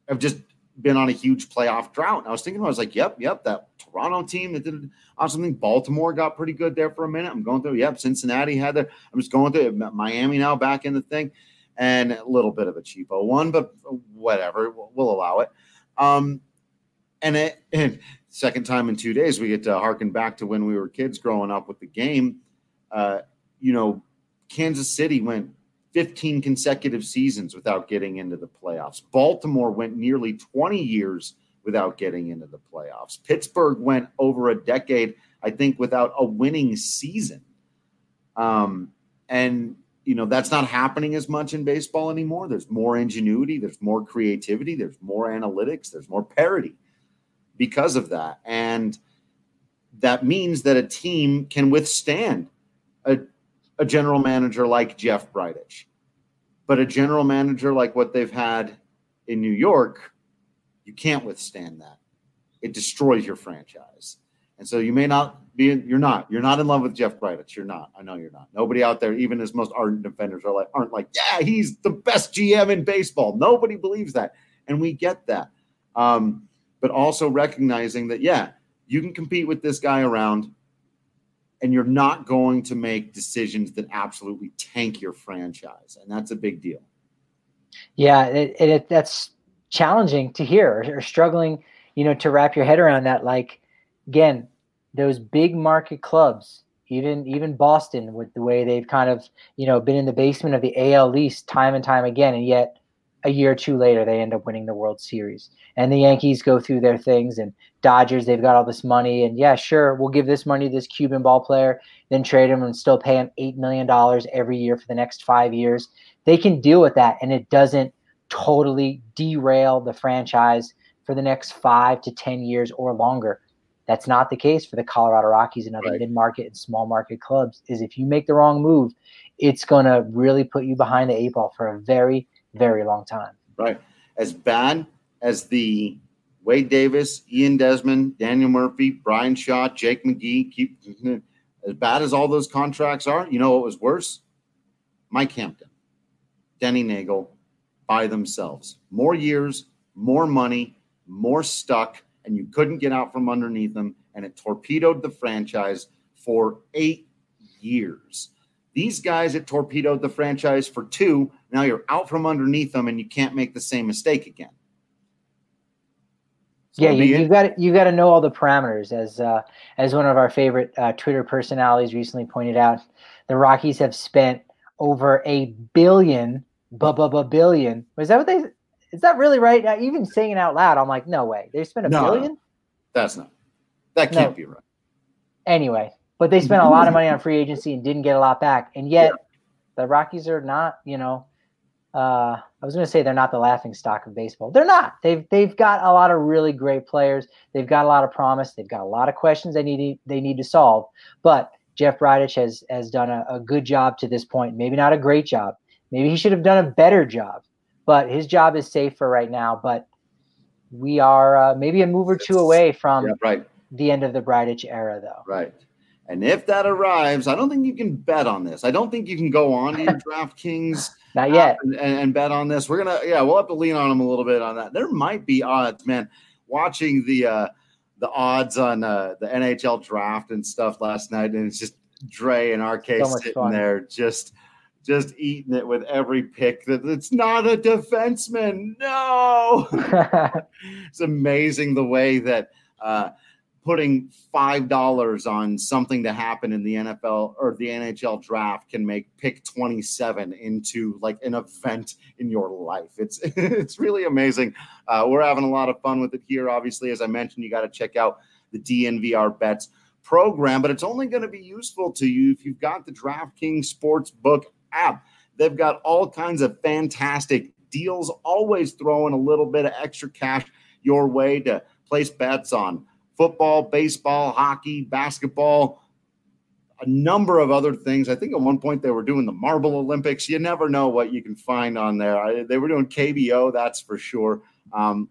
have just been on a huge playoff drought. And I was thinking, I was like, yep, yep, that Toronto team that did something. Baltimore got pretty good there for a minute. I'm going through, yep, Cincinnati had there. I'm just going through Miami now back in the thing, and a little bit of a cheapo one, but whatever, we'll, we'll allow it. Um, and it, and second time in two days, we get to harken back to when we were kids growing up with the game. Uh, you know, Kansas City went 15 consecutive seasons without getting into the playoffs. Baltimore went nearly 20 years without getting into the playoffs. Pittsburgh went over a decade, I think, without a winning season. Um, and you know that's not happening as much in baseball anymore. There's more ingenuity, there's more creativity, there's more analytics, there's more parity because of that, and that means that a team can withstand a a general manager like Jeff Bridich. But a general manager like what they've had in New York, you can't withstand that. It destroys your franchise. And so you may not be, you're not, you're not in love with Jeff Bridich. You're not. I know you're not. Nobody out there, even his most ardent defenders, are like, aren't like, yeah, he's the best GM in baseball. Nobody believes that. And we get that. Um, but also recognizing that, yeah, you can compete with this guy around and you're not going to make decisions that absolutely tank your franchise. And that's a big deal. Yeah, it, it, that's challenging to hear or, or struggling, you know, to wrap your head around that. Like, again, those big market clubs, even even Boston, with the way they've kind of you know been in the basement of the AL East time and time again, and yet a year or two later they end up winning the World Series. And the Yankees go through their things, and Dodgers they've got all this money, and yeah, sure, we'll give this money to this Cuban ball player, then trade him and still pay him eight million dollars every year for the next five years. They can deal with that, and it doesn't totally derail the franchise for the next five to ten years or longer. That's not the case for the Colorado Rockies and other right. mid-market and small market clubs. Is if you make the wrong move, it's going to really put you behind the eight ball for a very, very long time. Right. As bad as the Wade Davis, Ian Desmond, Daniel Murphy, Bryan Shaw, Jake McGee, keep as bad as all those contracts are, you know what was worse? Mike Hampton, Denny Neagle by themselves. More years, more money, more stuck and you couldn't get out from underneath them, and it torpedoed the franchise for eight years. These guys, that torpedoed the franchise for two. Now you're out from underneath them, and you can't make the same mistake again. So yeah, you, got you got to know all the parameters. As uh, as one of our favorite uh, Twitter personalities recently pointed out, the Rockies have spent over a billion, bu- bu- bu- billion. Was that what they is that really right? Uh, even saying it out loud, I'm like, no way. They spent a no, billion. That's not. That can't no. be right. Anyway, but they spent a lot of money on free agency and didn't get a lot back, and yet yeah. the Rockies are not. You know, uh, I was going to say they're not the laughing stock of baseball. They're not. They've they've got a lot of really great players. They've got a lot of promise. They've got a lot of questions they need they need to solve. But Jeff Bridich has has done a, a good job to this point. Maybe not a great job. Maybe he should have done a better job but his job is safe for right now. But we are uh, maybe a move or two away from yeah, right. the end of the Bridich era, though. Right. And if that arrives, I don't think you can bet on this. I don't think you can go on to your DraftKings not yet and, and, bet on this. We're gonna, yeah, we'll have to lean on them a little bit on that. There might be odds, man. Watching the uh, the odds on uh, the NHL draft and stuff last night, and it's just Dre in our case so sitting fun. there, just just eating it with every pick that it's not a defenseman. No. it's amazing the way that uh, putting five dollars on something to happen in the NFL or the NHL draft can make pick 27 into like an event in your life. It's it's really amazing. Uh, we're having a lot of fun with it here. Obviously, as I mentioned, you got to check out the DNVR bets program, but it's only going to be useful to you if you've got the DraftKings Sportsbook app. They've got all kinds of fantastic deals, always throwing a little bit of extra cash your way to place bets on football, baseball, hockey, basketball, a number of other things. I think at one point they were doing the Marble Olympics. You never know what you can find on there. They were doing KBO, that's for sure. Um,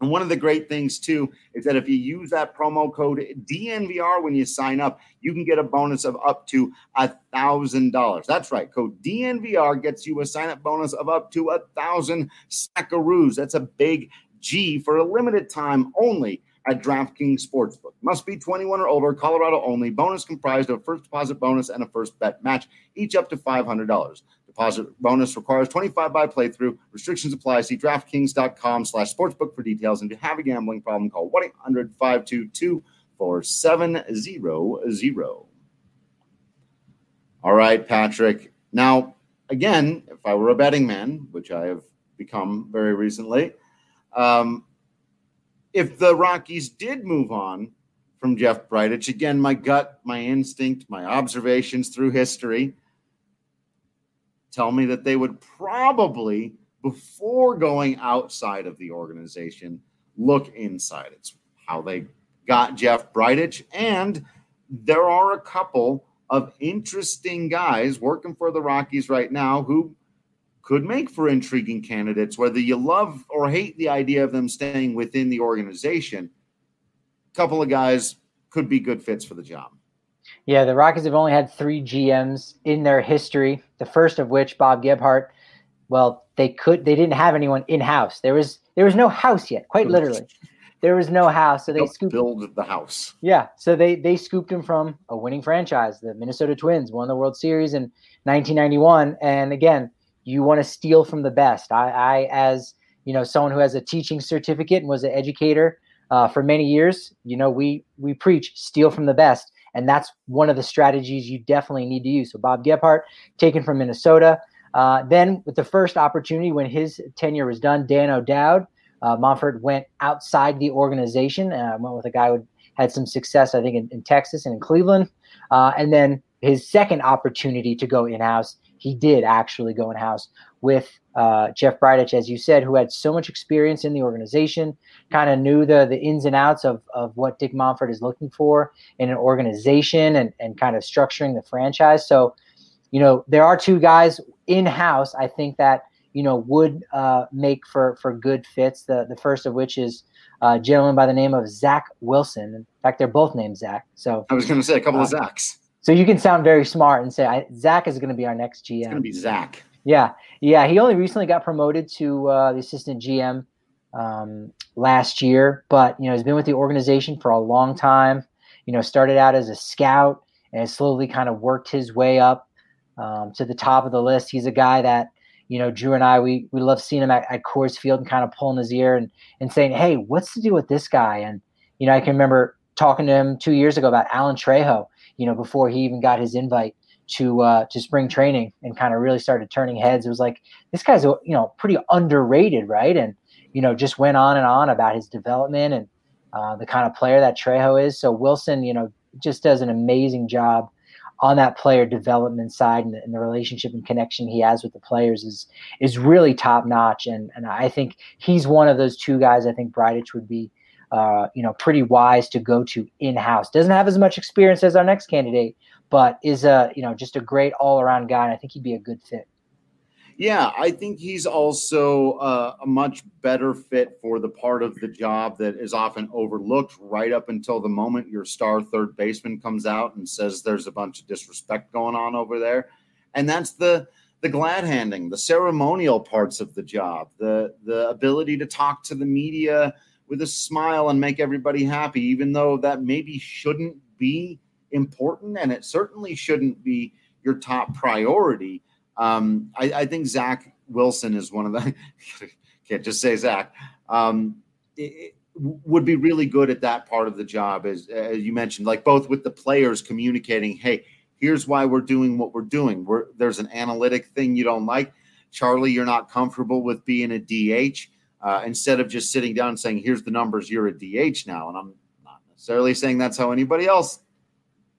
and one of the great things too is that if you use that promo code DNVR when you sign up, you can get a bonus of up to a thousand dollars. That's right. Code DNVR gets you a sign up bonus of up to a thousand sackaroos. That's a big G for a limited time only at DraftKings Sportsbook. Must be 21 or older, Colorado only. Bonus comprised of a first deposit bonus and a first bet match, each up to $500. Deposit bonus requires 25 by playthrough. Restrictions apply. See DraftKings.com slash sportsbook for details. And if you have a gambling problem, call 1-800-522-4700. All right, Patrick. Now, again, if I were a betting man, which I have become very recently, um, if the Rockies did move on from Jeff Bridich, again, my gut, my instinct, my observations through history – tell me that they would probably, before going outside of the organization, look inside. It's how they got Jeff Bridich. And there are a couple of interesting guys working for the Rockies right now who could make for intriguing candidates, whether you love or hate the idea of them staying within the organization. A couple of guys could be good fits for the job. Yeah, the Rockies have only had three GMs in their history. The first of which, Bob Gebhard. Well, they could they didn't have anyone in house. There was there was no house yet, quite literally. There was no house, so they scooped build the house. Yeah, so they they scooped him from a winning franchise. The Minnesota Twins won the World Series in 1991, and again, you want to steal from the best. I, I as you know, someone who has a teaching certificate and was an educator uh, for many years, you know, we we preach steal from the best, and that's one of the strategies you definitely need to use. So Bob Gebhard, taken from Minnesota. Uh, then with the first opportunity when his tenure was done, Dan O'Dowd uh, Monfort went outside the organization. Uh, went with a guy who had some success, I think, in, in Texas and in Cleveland. Uh, and then his second opportunity to go in house, he did actually go in house with uh, Jeff Bridich, as you said, who had so much experience in the organization, kind of knew the the ins and outs of, of what Dick Monfort is looking for in an organization and, and kind of structuring the franchise. So, you know, there are two guys in house, I think that you know would uh, make for for good fits. The the first of which is a gentleman by the name of Zach Wilson. In fact, they're both named Zach. So I was going to say a couple uh, of Zachs. So you can sound very smart and say I, Zach is going to be our next GM. It's going to be Zach. Yeah, yeah. He only recently got promoted to uh, the assistant GM um, last year, but you know he's been with the organization for a long time. You know, started out as a scout and slowly kind of worked his way up um, to the top of the list. He's a guy that you know, Drew and I, we we love seeing him at, at Coors Field and kind of pulling his ear and and saying, "Hey, what's to do with this guy?" And you know, I can remember talking to him two years ago about Alan Trejo. You know, before he even got his invite to uh, to spring training and kind of really started turning heads. It was like this guy's you know pretty underrated, right? And you know, just went on and on about his development and uh, the kind of player that Trejo is. So Wilson, you know, just does an amazing job on that player development side and, and, the relationship and connection he has with the players is is really top notch. And and I think he's one of those two guys. I think Bridich would be, uh, you know, pretty wise to go to in house. Doesn't have as much experience as our next candidate, but is a you know just a great all around guy. And I think he'd be a good fit. Yeah, I think he's also uh, a much better fit for the part of the job that is often overlooked right up until the moment your star third baseman comes out and says there's a bunch of disrespect going on over there. And that's the the glad handing, the ceremonial parts of the job, the the ability to talk to the media with a smile and make everybody happy, even though that maybe shouldn't be important and it certainly shouldn't be your top priority um, I, I, think Zach Wilson is one of the can't just say Zach. Um, it, it would be really good at that part of the job, as, as you mentioned, like both with the players communicating, hey, here's why we're doing what we're doing. We're, there's an analytic thing you don't like. Charlie, you're not comfortable with being a DH. Uh, instead of just sitting down and saying, here's the numbers, you're a DH now. And I'm not necessarily saying that's how anybody else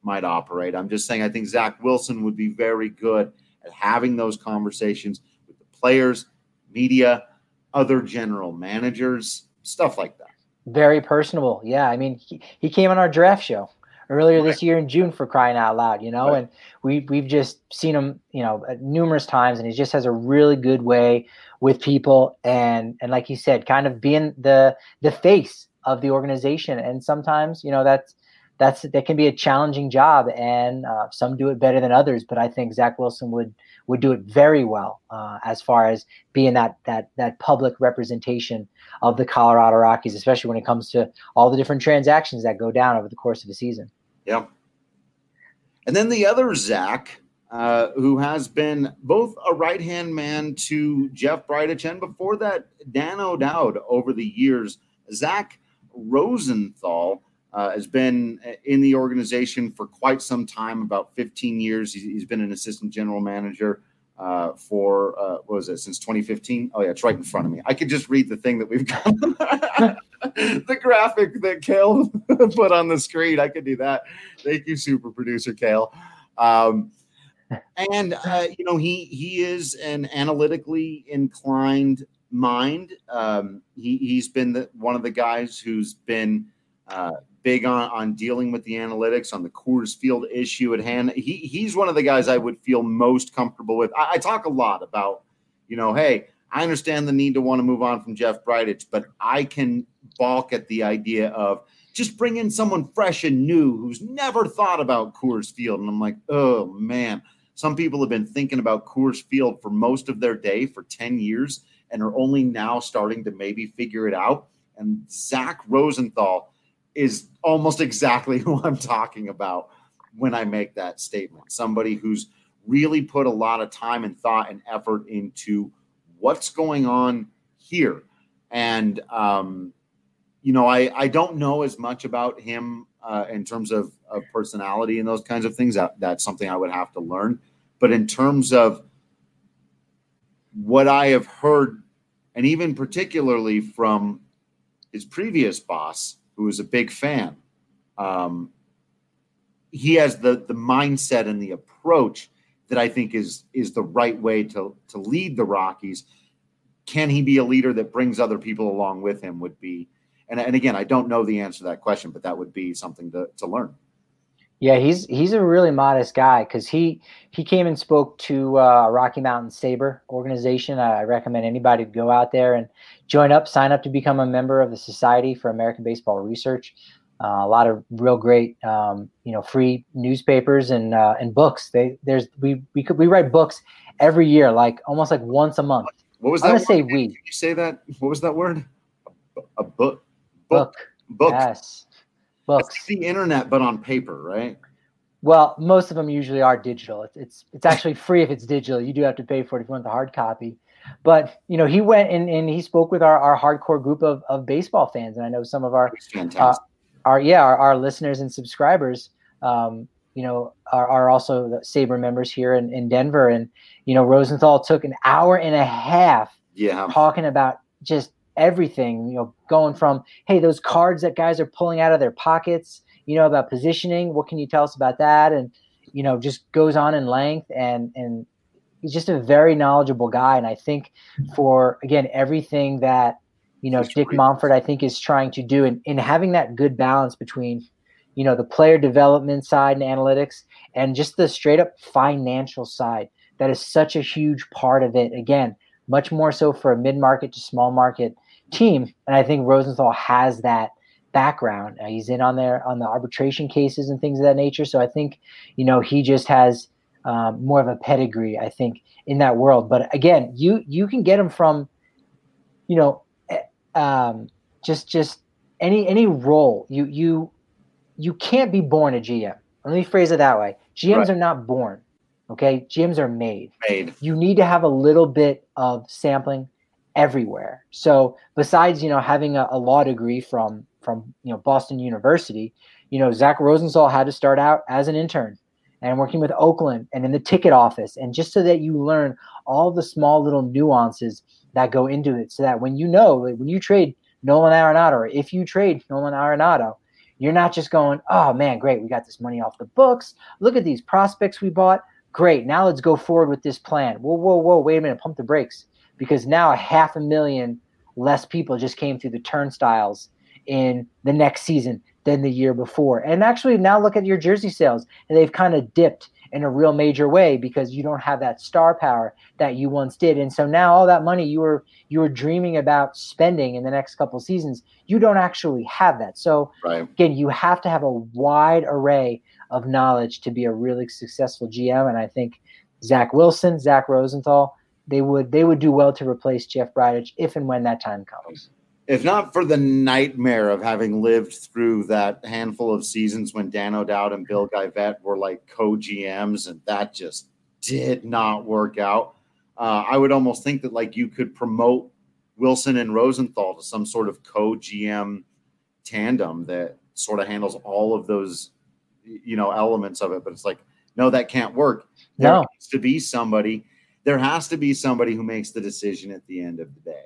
might operate. I'm just saying I think Zach Wilson would be very good at having those conversations with the players, media, other general managers, stuff like that. Very personable. Yeah. I mean, he, he came on our draft show earlier right. this year in June for crying out loud, you know, right. and we we've just seen him, you know, numerous times and he just has a really good way with people and and like he said, kind of being the the face of the organization and sometimes, you know, that's that's that can be a challenging job, and uh, some do it better than others. But I think Zach Wilson would would do it very well uh, as far as being that that that public representation of the Colorado Rockies, especially when it comes to all the different transactions that go down over the course of a season. Yeah. And then the other Zach, uh, who has been both a right hand man to Jeff Bridich and before that, Dan O'Dowd over the years, Zach Rosenthal uh, has been in the organization for quite some time, about 15 years. he's, he's been an assistant general manager uh, for uh, what was it since 2015? Oh yeah, it's right in front of me. I could just read the thing that we've got, the graphic that Kale put on the screen. I could do that. Thank you, super producer Kale. Um, and uh, you know he he is an analytically inclined mind. Um, he he's been the, one of the guys who's been uh, big on, on dealing with the analytics on the Coors Field issue at hand. He, he's one of the guys I would feel most comfortable with. I, I talk a lot about you know, hey, I understand the need to want to move on from Jeff Bridich, but I can balk at the idea of just bring in someone fresh and new who's never thought about Coors Field. And I'm like, oh man, some people have been thinking about Coors Field for most of their day for 10 years and are only now starting to maybe figure it out. And Zach Rosenthal is almost exactly who I'm talking about when I make that statement. Somebody who's really put a lot of time and thought and effort into what's going on here. And, um, you know, I, I don't know as much about him uh, in terms of, of personality and those kinds of things. That, that's something I would have to learn. But in terms of what I have heard, and even particularly from his previous boss, who was a big fan, um, he has the the mindset and the approach that I think is is the right way to to lead the Rockies. Can he be a leader that brings other people along with him? Would be, and, and again, I don't know the answer to that question, but that would be something to, to learn. Yeah, he's he's a really modest guy because he he came and spoke to uh, Rocky Mountain SABR organization. I recommend anybody to go out there and join up, sign up to become a member of the Society for American Baseball Research. Uh, a lot of real great, um, you know, free newspapers and uh, and books. They there's we we could we write books every year, like almost like once a month. What was that? I'm gonna say we. Did you say that? What was that word? A book. Book. Book. Yes. Books. It's the internet, but on paper, right? Well, most of them usually are digital. It's it's, it's actually free if it's digital. You do have to pay for it if you want the hard copy. But you know, he went and, and he spoke with our, our hardcore group of, of baseball fans, and I know some of our uh, our yeah our, our listeners and subscribers um, you know are, are also the SABR members here in, in denver. And you know rosenthal took an hour and a half yeah. talking about just everything you know going from hey those cards that guys are pulling out of their pockets you know about positioning what can you tell us about that? And you know just goes on in length and and he's just a very knowledgeable guy. And i think for again everything that you know, Dick Monfort, I think, is trying to do and in, in having that good balance between, you know, the player development side and analytics and just the straight up financial side. That is such a huge part of it. Again, much more so for a mid market to small market team. And I think Rosenthal has that background. Uh, he's in on there on the arbitration cases and things of that nature. So I think, you know, he just has um, more of a pedigree, I think, in that world. But again, you you can get him from, you know, um, just just any any role you you you can't be born a GM. Let me phrase it that way. GMs right. are not born. Okay, GMs are made. Made. You need to have a little bit of sampling everywhere. So besides, you know, having a, a law degree from from you know Boston University, you know, Zach Rosenthal had to start out as an intern and working with Oakland and in the ticket office, and just so that you learn all the small little nuances that go into it so that when you know when you trade Nolan Arenado or if you trade Nolan Arenado, you're not just going, oh man, great, we got this money off the books. Look at these prospects we bought. Great, now let's go forward with this plan. Whoa, whoa, whoa, wait a minute, pump the brakes. Because now a half a million less people just came through the turnstiles in the next season than the year before. And actually, now look at your jersey sales, and they've kind of dipped in a real major way because you don't have that star power that you once did. And so now all that money you were you were dreaming about spending in the next couple seasons, you don't actually have that. So right. again, you have to have a wide array of knowledge to be a really successful GM. And I think Zach Wilson, Zach Rosenthal, they would they would do well to replace Jeff Bridich if and when that time comes if not for the nightmare of having lived through that handful of seasons when Dan O'Dowd and Bill Geivett were like co-GMs, and that just did not work out. Uh, I would almost think that like you could promote Wilson and Rosenthal to some sort of co-GM tandem that sort of handles all of those, you know, elements of it. But it's like, no, that can't work. There no. has to be somebody. There has to be somebody who makes the decision at the end of the day.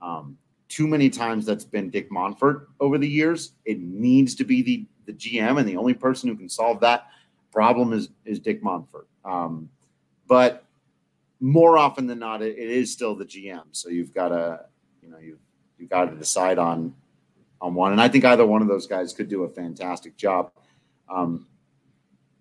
Um, too many times that's been Dick Monfort over the years. It needs to be the the GM, and the only person who can solve that problem is is Dick Monfort. Um, but more often than not, it, it is still the GM. So you've got to, you know, you you've got to decide on on one. And I think either one of those guys could do a fantastic job. Um,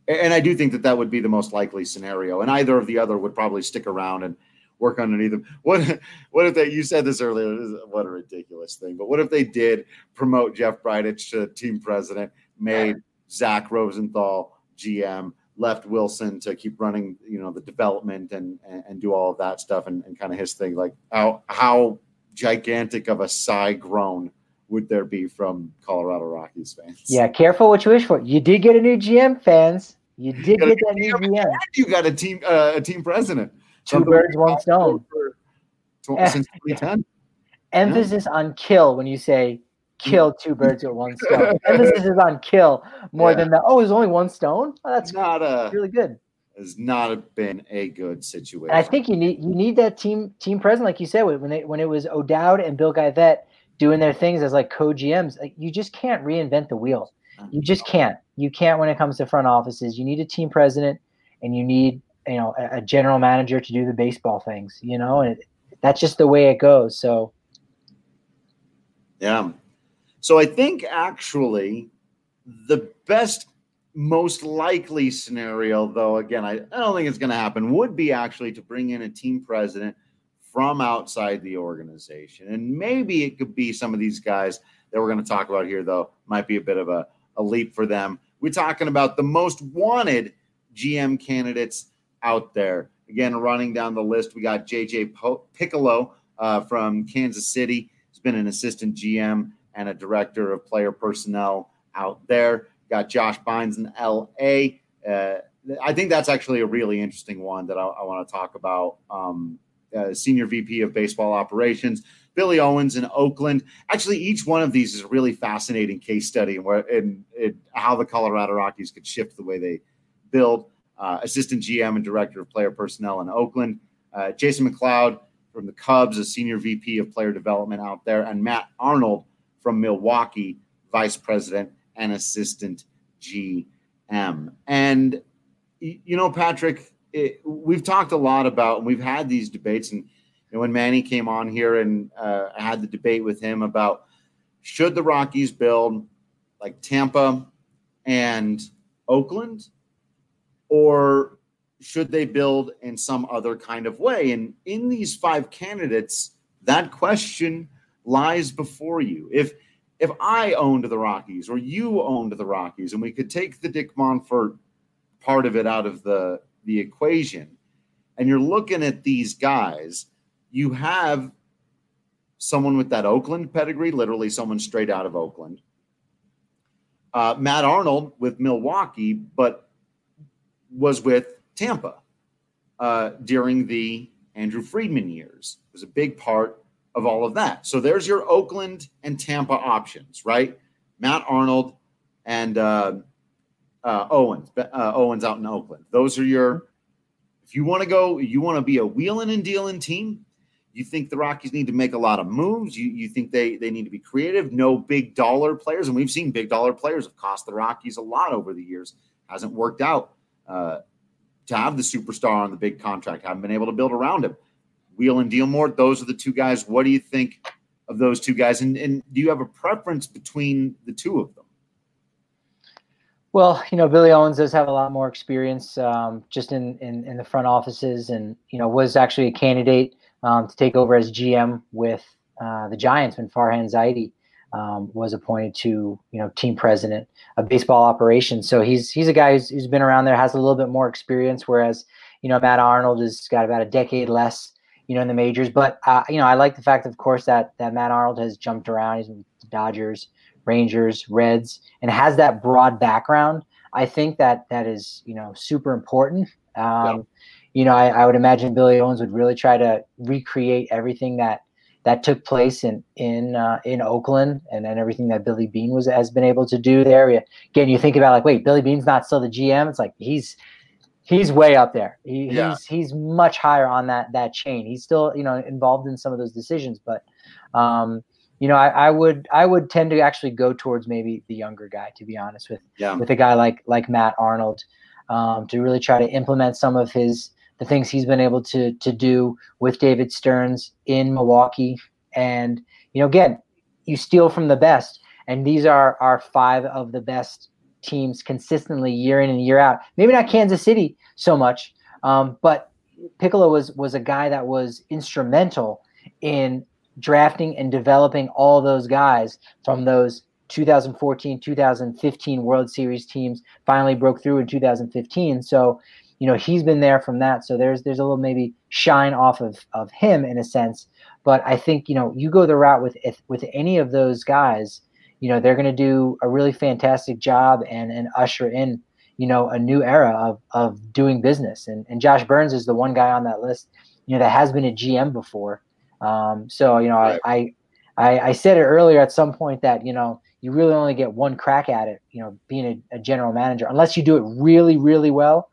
and I do think that that would be the most likely scenario. And either of the other would probably stick around and work underneath them. What what if they? You said this earlier. What a ridiculous thing. But what if they did promote Jeff Bridich to team president, made Zach Rosenthal GM, left Wilson to keep running, you know, the development and and, and do all of that stuff and, and kind of his thing. Like how how gigantic of a sigh groan would there be from Colorado Rockies fans? Yeah, careful what you wish for. You did get a new GM, fans. You did you get that new GM. You got a team uh, a team president. Two birds, one stone. Since 2010. Emphasis yeah. on kill when you say kill two birds with one stone. Emphasis is on kill more yeah. than that. oh, there's only one stone. Oh, that's not a really good. Has not been a good situation. And I think you need you need that team team present, like you said, when they when it was O'Dowd and Bill Geivett doing their things as like co GMs. Like you just can't reinvent the wheel. You just can't. You can't when it comes to front offices. You need a team president, and you need you know a, general manager to do the baseball things. You know, and it, that's just the way it goes. So. Yeah. So I think actually the best, most likely scenario, though, again, I, I don't think it's going to happen, would be actually to bring in a team president from outside the organization. And maybe it could be some of these guys that we're going to talk about here, though, might be a bit of a, a leap for them. We're talking about the most wanted GM candidates out there. Again, running down the list, we got JJ Picollo uh, from Kansas City. He's been an assistant GM and a director of player personnel out there. Got Josh Byrnes in LA. Uh, I think that's actually a really interesting one that I, I want to talk about. Um, uh, senior VP of baseball operations, Billy Owens in Oakland. Actually, each one of these is a really fascinating case study and where and, how the Colorado Rockies could shift the way they build. Uh, assistant GM and director of player personnel in Oakland. Uh, Jason McLeod from the Cubs, a senior VP of player development out there, and Matt Arnold from Milwaukee, vice president and assistant GM. And you know, Patrick, it, we've talked a lot about, and we've had these debates. And, and when Manny came on here and uh, I had the debate with him about should the Rockies build like Tampa and Oakland, or should they build in some other kind of way? And in these five candidates, that question lies before you. If if I owned the Rockies or you owned the Rockies, and we could take the Dick Monfort part of it out of the the equation, and you're looking at these guys, you have someone with that Oakland pedigree, literally someone straight out of Oakland. Uh, Matt Arnold with Milwaukee, but was with Tampa uh, during the Andrew Friedman years. It was a big part of all of that. So there's your Oakland and Tampa options, right? Matt Arnold and uh, uh, Owens, uh, Owens out in Oakland. Those are your. If you want to go, you want to be a wheeling and dealing team. You think the Rockies need to make a lot of moves. You you think they they need to be creative. No big dollar players, and we've seen big dollar players have cost the Rockies a lot over the years. Hasn't worked out uh, to have the superstar on the big contract. Haven't been able to build around him. Wheel and deal more. Those are the two guys. What do you think of those two guys? And, and do you have a preference between the two of them? Well, you know, Billy Owens does have a lot more experience um, just in, in, in the front offices, and you know, was actually a candidate um, to take over as GM with uh, the Giants when Farhan Zaidi um, was appointed to you know team president of baseball operations. So he's he's a guy who's, who's been around there, has a little bit more experience, whereas you know Matt Arnold has got about a decade less you know in the majors. But uh, you know, I like the fact, of course, that that Matt Arnold has jumped around. He's in the Dodgers, Rangers, Reds, and has that broad background. I think that that is you know super important. Um, yeah. You know, I, I, would imagine Billy Owens would really try to recreate everything that that took place in in uh, in Oakland, and then everything that Billy Beane was has been able to do there. Again, you think about like, wait, Billy Beane's not still the GM. It's like he's he's way up there. He, yeah. He's he's much higher on that that chain. He's still you know involved in some of those decisions, but um, you know, I, I, would I would tend to actually go towards maybe the younger guy, to be honest with yeah. with a guy like like Matt Arnold, um, to really try to implement some of his the things he's been able to to do with David Stearns in Milwaukee. And you know, again, you steal from the best, and these are are five of the best teams consistently year in and year out. Maybe not Kansas City so much, um, but Picollo was was a guy that was instrumental in drafting and developing all those guys from those 2014 2015 world series teams finally broke through in 2015 so you know he's been there from that. So there's there's a little maybe shine off of of him in a sense. But i think you know you go the route with with any of those guys you know they're going to do a really fantastic job and and usher in you know a new era of of doing business. And and Josh Byrnes is the one guy on that list you know that has been a GM before. Um, so you know right. I, I I said it earlier at some point that you know you really only get one crack at it you know being a, a general manager unless you do it really really well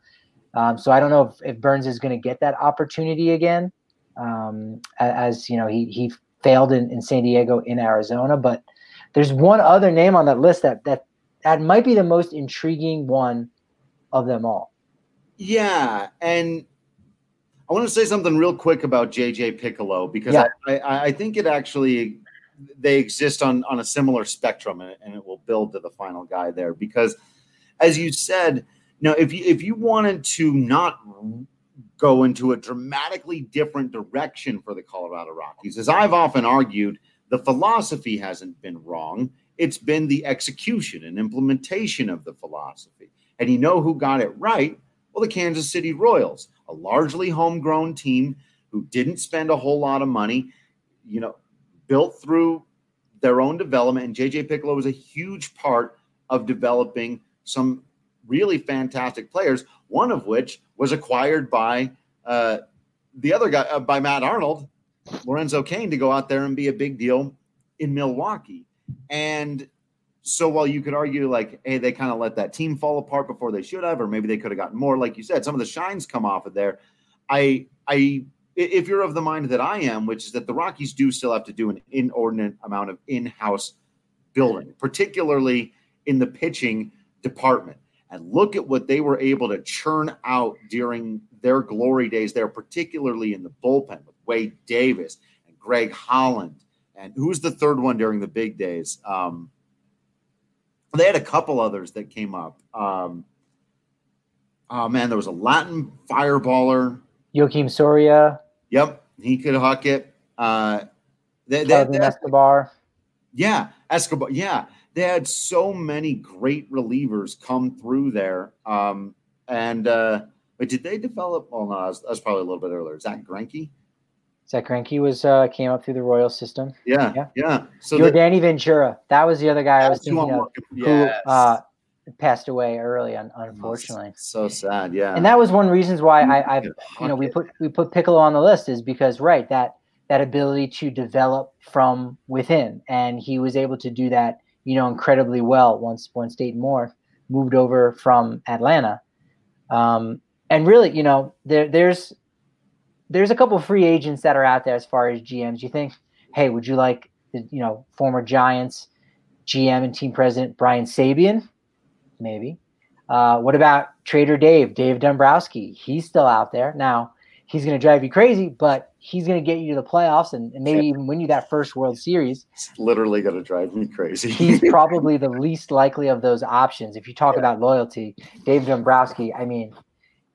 um, so I don't know if, if Byrnes is going to get that opportunity again um, as you know he he failed in, in San Diego in Arizona but there's one other name on that list that that that might be the most intriguing one of them all. Yeah, and I want to say something real quick about JJ Picollo because yeah. I, I, I, think it actually they exist on on a similar spectrum and, and it will build to the final guy there because as you said, know, if you if you wanted to not go into a dramatically different direction for the Colorado Rockies, as I've often argued, the philosophy hasn't been wrong. It's been the execution and implementation of the philosophy. And you know who got it right? Well, the Kansas City Royals, a largely homegrown team who didn't spend a whole lot of money, you know, built through their own development. And JJ Picollo was a huge part of developing some really fantastic players, one of which was acquired by uh, the other guy, uh, by Matt Arnold, Lorenzo Cain, to go out there and be a big deal in Milwaukee. And so while you could argue like, hey, they kind of let that team fall apart before they should have, or maybe they could have gotten more, like you said, some of the shines come off of there. I I if you're of the mind that I am, which is that the Rockies do still have to do an inordinate amount of in-house building, particularly in the pitching department. And look at what they were able to churn out during their glory days there, particularly in the bullpen with Wade Davis and Greg Holland. And who's the third one during the big days? Um, they had a couple others that came up. Um, oh man, there was a Latin fireballer. Joakim Soria. Yep, he could huck it. Uh, they, they, they, Escobar. Yeah, Escobar. Yeah, they had so many great relievers come through there. Um, and uh, but did they develop? Well, no, that's, was probably a little bit earlier. Zack Greinke. Zack Greinke was uh, came up through the Royal system. Yeah, yeah. yeah. So Yordano Ventura. That was the other guy I was thinking of yes. who uh, passed away early, unfortunately. So sad. Yeah. And that was one reasons why I, I you know, we put we put Picollo on the list is because right that that ability to develop from within, and he was able to do that, you know, incredibly well once once Dayton Moore moved over from Atlanta. Um, and really, you know, there there's there's a couple free agents that are out there as far as GMs. You think, hey, would you like the you know former Giants GM and team president Brian Sabean? Maybe. Uh, what about Trader Dave, Dave Dombrowski? He's still out there now. He's going to drive you crazy, but he's going to get you to the playoffs and, and maybe even win you that first World Series. It's literally going to drive me crazy. he's probably the least likely of those options. If you talk yeah. about loyalty, Dave Dombrowski, I mean,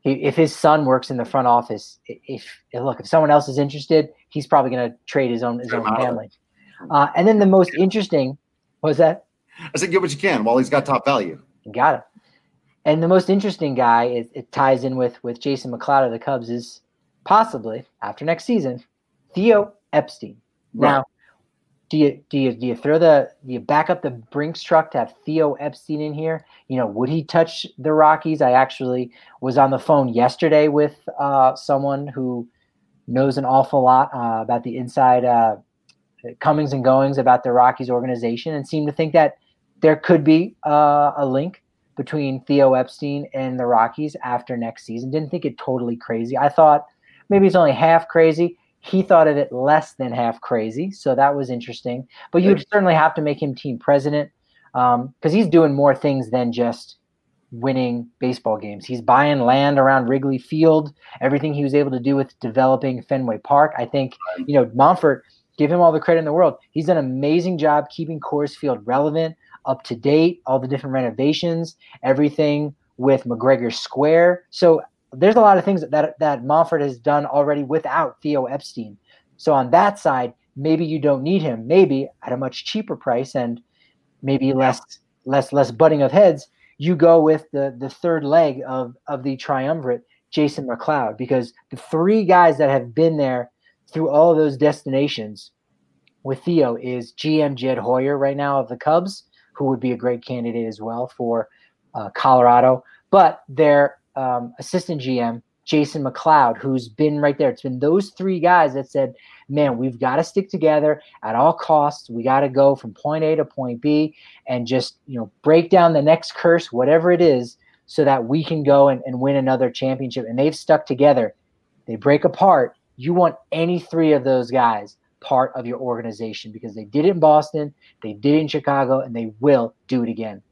if his son works in the front office, if, if look, if someone else is interested, he's probably going to trade his own his own family. Uh, and then the most interesting was that I said, get what you can while he's got top value. Got it. And the most interesting guy is it ties in with with Jason McLeod of the Cubs is possibly after next season, Theo Epstein. Right. Now, do you do you do you throw the do you back up the Brinks truck to have Theo Epstein in here? You know, would he touch the Rockies? I actually was on the phone yesterday with uh, someone who knows an awful lot uh, about the inside uh, comings and goings about the Rockies organization, and seemed to think that there could be uh, a link between Theo Epstein and the Rockies after next season. Didn't think it totally crazy. I thought maybe it's only half crazy he thought of it less than half crazy, so that was interesting. But you'd certainly have to make him team president because um, he's doing more things than just winning baseball games. He's buying land around Wrigley Field. Everything he was able to do with developing Fenway Park, I think you know Monfort. Give him all the credit in the world. He's done an amazing job keeping Coors Field relevant, up to date, all the different renovations, everything with McGregor Square. So there's a lot of things that that Monfort has done already without Theo Epstein. So on that side, maybe you don't need him. Maybe at a much cheaper price and maybe less less less butting of heads. You go with the the third leg of of the triumvirate, Jason McLeod, because the three guys that have been there through all of those destinations with Theo is GM Jed Hoyer right now of the Cubs, who would be a great candidate as well for uh, Colorado. But their um, assistant GM, Jason McLeod, who's been right there. It's been those three guys that said, man, we've got to stick together at all costs. We got to go from point A to point B and just, you know, break down the next curse, whatever it is, so that we can go and, and win another championship. And they've stuck together. They break apart. You want any three of those guys part of your organization because they did it in Boston, they did it in Chicago, and they will do it again.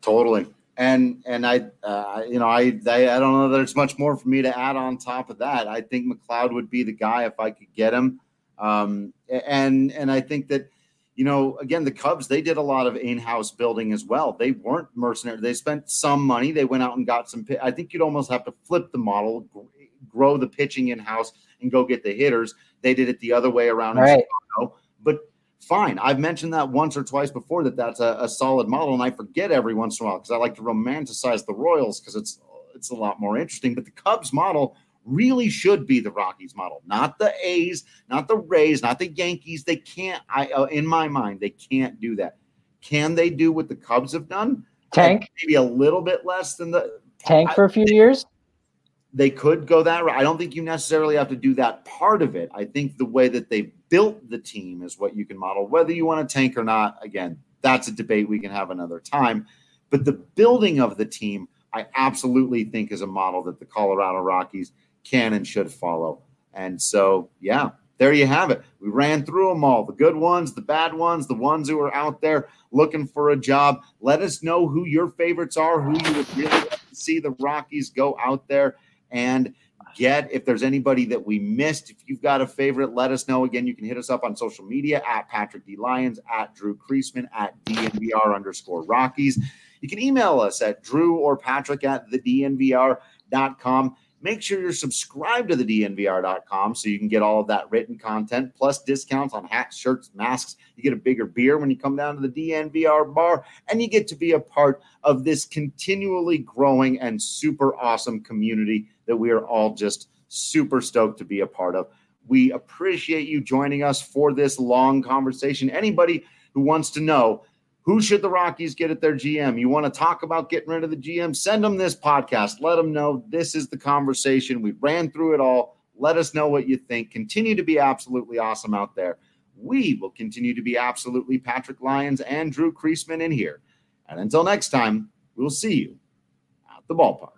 Totally. And and I, uh, you know, I, I I don't know that there's much more for me to add on top of that. I think McLeod would be the guy if I could get him. Um, and and I think that you know, again, the Cubs, they did a lot of in-house building as well. They weren't mercenary. They spent some money. They went out and got some. I think you'd almost have to flip the model, grow the pitching in-house, and go get the hitters. They did it the other way around right. In Chicago. But fine, I've mentioned that once or twice before that that's a, a solid model, and I forget every once in a while because I like to romanticize the Royals because it's it's a lot more interesting. But the Cubs model really should be the Rockies model, not the A's, not the Rays, not the Yankees. They can't. I uh, in my mind, they can't do that. Can they do what the Cubs have done? Tank, maybe a little bit less than the tank for a few years they could go that route. I don't think you necessarily have to do that part of it. I think the way that they built the team is what you can model. Whether you want to tank or not, again, that's a debate we can have another time. But the building of the team, I absolutely think is a model that the Colorado Rockies can and should follow. And so, yeah, there you have it. We ran through them all the good ones, the bad ones, the ones who are out there looking for a job. Let us know who your favorites are, who you would really like to see the Rockies go out there and get. If there's anybody that we missed, if you've got a favorite, let us know. Again, you can hit us up on social media at Patrick D. Lyons, at Drew Creasman, at DNVR underscore Rockies. You can email us at Drew or Patrick at the DNVR.com. Make sure you're subscribed to the DNVR.com so you can get all of that written content plus discounts on hats, shirts, masks. You get a bigger beer when you come down to the DNVR bar, and you get to be a part of this continually growing and super awesome community that we are all just super stoked to be a part of. We appreciate you joining us for this long conversation. Anybody who wants to know who should the Rockies get at their GM? You want to talk about getting rid of the GM? Send them this podcast. Let them know this is the conversation. We ran through it all. Let us know what you think. Continue to be absolutely awesome out there. We will continue to be absolutely Patrick Lyons and Drew Creasman in here. And until next time, we'll see you at the ballpark.